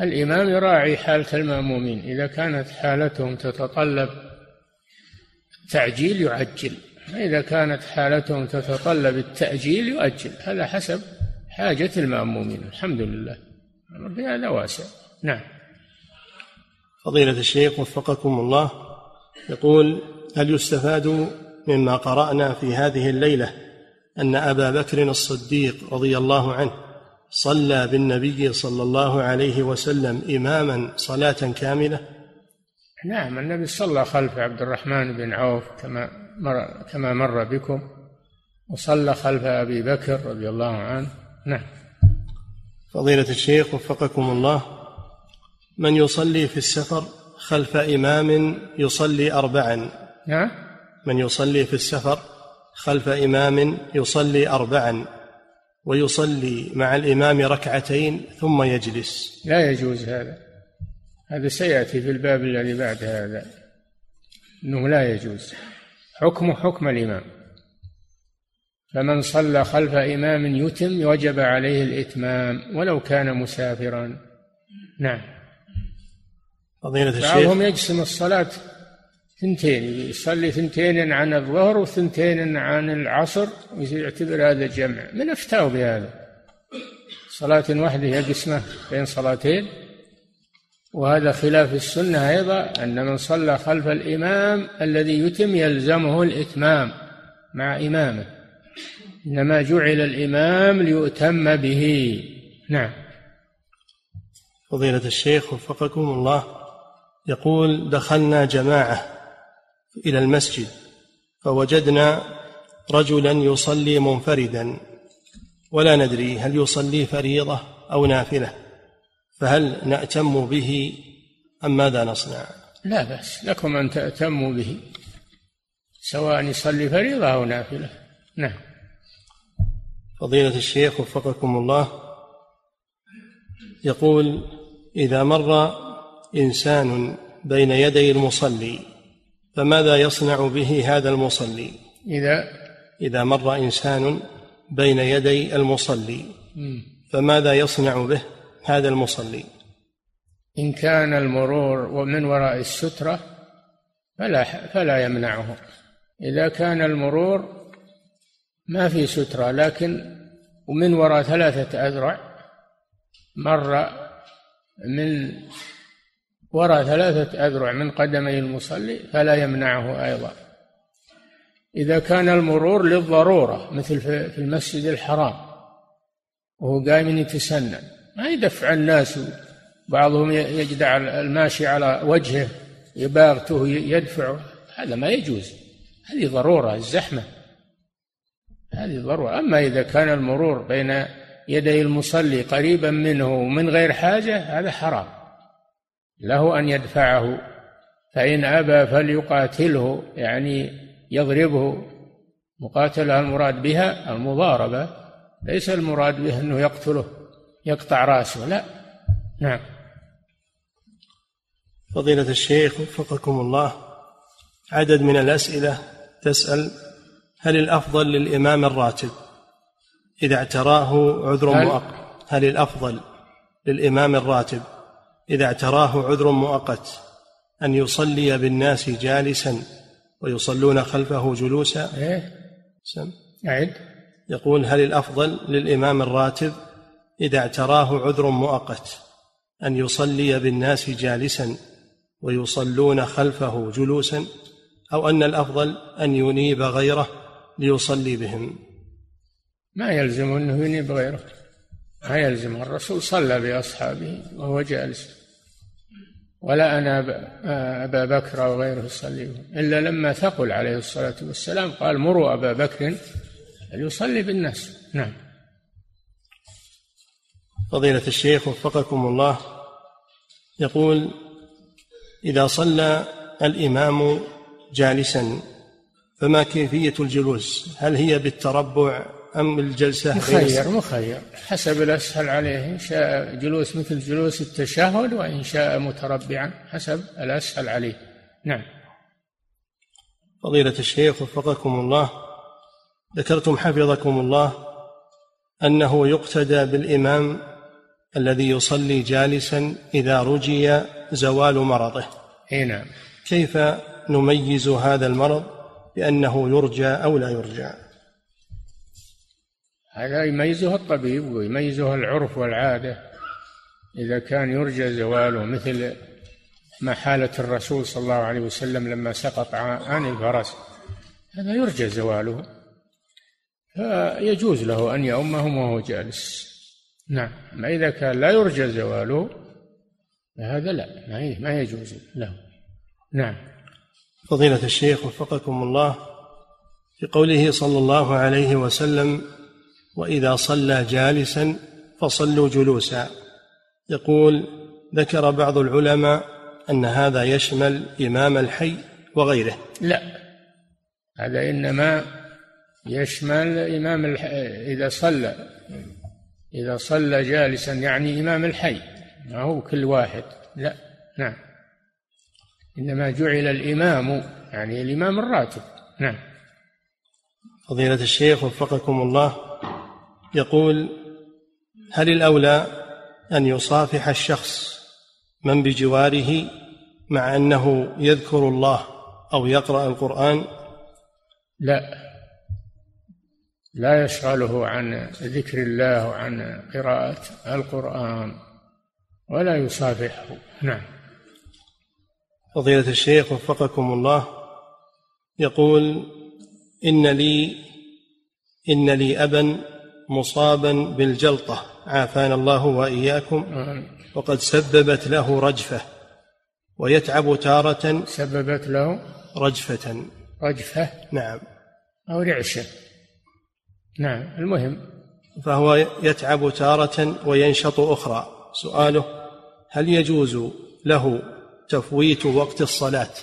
الإمام يراعي حالة المأمومين. إذا كانت حالتهم تتطلب تعجيل يعجل. إذا كانت حالتهم تتطلب التأجيل يؤجل. هذا حسب حاجة المأمومين. الحمد لله. في هذا واسع. نعم. فضيلة الشيخ وفقكم الله. يقول هل يستفاد مما قرأنا في هذه الليلة أن أبا بكر الصديق رضي الله عنه صلى بالنبي صلى الله عليه وسلم إماما صلاة كاملة؟ نعم. النبي صلى خلف عبد الرحمن بن عوف كما مر كما مر بكم وصلى خلف أبي بكر رضي الله عنه. نعم. فضيلة الشيخ وفقكم الله من يصلي في السفر خلف إمام يصلي أربعا؟ نعم. من يصلي في السفر خلف إمام يصلي أربعا ويصلي مع الإمام ركعتين ثم يجلس؟ لا يجوز هذا. هذا سيأتي في الباب الذي بعد هذا. أنه لا يجوز. حكم حكم الإمام. فمن صلى خلف إمام يتم وجب عليه الإتمام ولو كان مسافرا. نعم. فضيلة الشيخ. بعضهم يقسم الصلاة ثنتين يصلي ثنتين عن الظهر وثنتين عن العصر ويعتبر هذا جمع. من افتاوا بهذا؟ صلاة واحدة يقسمه بين صلاتين؟ وهذا خلاف السنة أيضا أن من صلى خلف الإمام الذي يتم يلزمه الإتمام مع إمامه. إنما جعل الإمام ليؤتم به. نعم. فضيلة الشيخ وفقكم الله يقول دخلنا جماعة إلى المسجد فوجدنا رجلا يصلي منفردا ولا ندري هل يصلي فريضة أو نافلة. فهل نأتم به أم ماذا نصنع؟ لا بأس لكم أن تأتموا به سواء يصلي فريضة أو نافلة. نعم. فضيلة الشيخ وفقكم الله يقول إذا مر إنسان بين يدي المصلي فماذا يصنع به هذا المصلي؟ إذا؟ إذا مر إنسان بين يدي المصلي فماذا يصنع به؟ هذا المصلي. إن كان المرور ومن وراء السترة فلا فلا يمنعه. إذا كان المرور ما في سترة لكن ومن وراء ثلاثة أذرع مر من وراء ثلاثة أذرع من قدمي المصلي فلا يمنعه أيضا. إذا كان المرور للضرورة مثل في المسجد الحرام وهو قائم يتسنن ما يدفع الناس بعضهم يجدع الماشي على وجهه يباغته يدفعه. هذا ما يجوز. هذه ضرورة الزحمة هذه ضرورة. أما إذا كان المرور بين يدي المصلي قريبا منه من غير حاجة هذا حرام. له أن يدفعه. فإن أبى فليقاتله يعني يضربه. مقاتلة المراد بها المضاربة ليس المراد به أنه يقتله. يقطع رأسه. لا. نعم. فضيلة الشيخ وفقكم الله عدد من الأسئلة تسأل هل الأفضل للإمام الراتب؟ إذا اعتراه عذر مؤقت. هل الأفضل للإمام الراتب؟ إذا اعتراه عذر مؤقت أن يصلي بالناس جالسا ويصلون خلفه جلوسا؟ إيه. سم. أعد. يقول هل الأفضل للإمام الراتب؟ إذا اعتراه عذر مؤقت أن يصلي بالناس جالسا ويصلون خلفه جلوسا أو أن الأفضل أن ينيب غيره ليصلي بهم. ما يلزم أنه ينيب غيره. ما يلزم الرسول صلى بأصحابه وهو جالس. ولا أنا أبا بكر أو غيره يصلي بهم. إلا لما ثقل عليه الصلاة والسلام قال مروا أبا بكر فليصلي بالناس. نعم. فضيلة الشيخ وفقكم الله. يقول إذا صلى الإمام جالسا فما كيفية الجلوس؟ هل هي بالتربع أم الجلسة مخير مخير. حسب الأسهل عليه. إن شاء جلوس مثل جلوس التشهد وإن شاء متربعا حسب الأسهل عليه. نعم. فضيلة الشيخ وفقكم الله ذكرتم حفظكم الله أنه يقتدى بالإمام الذي يصلي جالسا إذا رجي زوال مرضه. إي نعم. كيف نميز هذا المرض بأنه يرجى أو لا يرجى؟ هذا يميزه الطبيب ويميزه العرف والعادة. إذا كان يرجى زواله مثل ما حالة الرسول صلى الله عليه وسلم لما سقط عن الفرس هذا يرجى زواله. فيجوز له أن يؤمهم وهو جالس. نعم. ما إذا كان لا يرجى زواله فهذا لا. ما يجوز. له نعم. فضيلة الشيخ وفقكم الله في قوله صلى الله عليه وسلم وإذا صلى جالسا فصلوا جلوسا. يقول ذكر بعض العلماء أن هذا يشمل إمام الحي وغيره. لا. هذا إنما يشمل إمام الحي إذا صلى. إذا صلى جالسا يعني إمام الحي. ما هو كل واحد. لا نعم. إنما جعل الإمام يعني الإمام الراتب. نعم. فضيلة الشيخ وفقكم الله يقول هل الأولى أن يصافح الشخص من بجواره مع أنه يذكر الله أو يقرأ القرآن؟ لا. لا يشغله عن ذكر الله وعن قراءة القرآن ولا يصافحه. نعم. فضيلة الشيخ وفقكم الله يقول إن لي إن لي أبا مصابا بالجلطة عافانا الله وإياكم وقد سببت له رجفة ويتعب تارة سببت له رجفة. رجفة نعم. أو رعشة. نعم المهم. فهو يتعب تارة وينشط أخرى. سؤاله هل يجوز له تفويت وقت الصلاة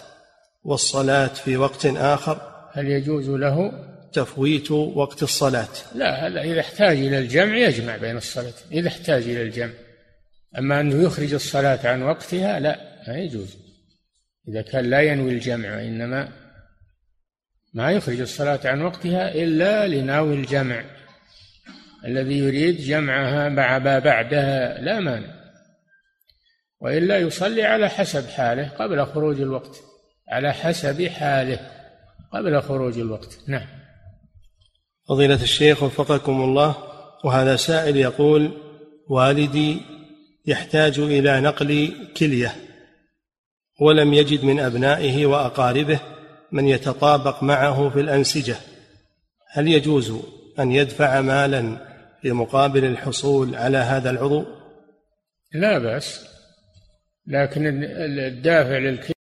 والصلاة في وقت آخر؟ هل يجوز له تفويت وقت الصلاة. لا هذا إذا احتاج إلى الجمع يجمع بين الصلاة إذا احتاج إلى الجمع. أما أنه يخرج الصلاة عن وقتها لا ما يجوز. إذا كان لا ينوي الجمع وإنما ما يخرج الصلاة عن وقتها إلا لناوي الجمع. الذي يريد جمعها مع ما بعدها لا مانع. وإلا يصلي على حسب حاله قبل خروج الوقت. على حسب حاله قبل خروج الوقت. نعم. فضيلة الشيخ وفقكم الله وهذا سائل يقول والدي يحتاج إلى نقل كلية ولم يجد من أبنائه وأقاربه من يتطابق معه في الأنسجة. هل يجوز أن يدفع مالا في مقابل الحصول على هذا العضو؟ لا بأس لكن الدافع للكلية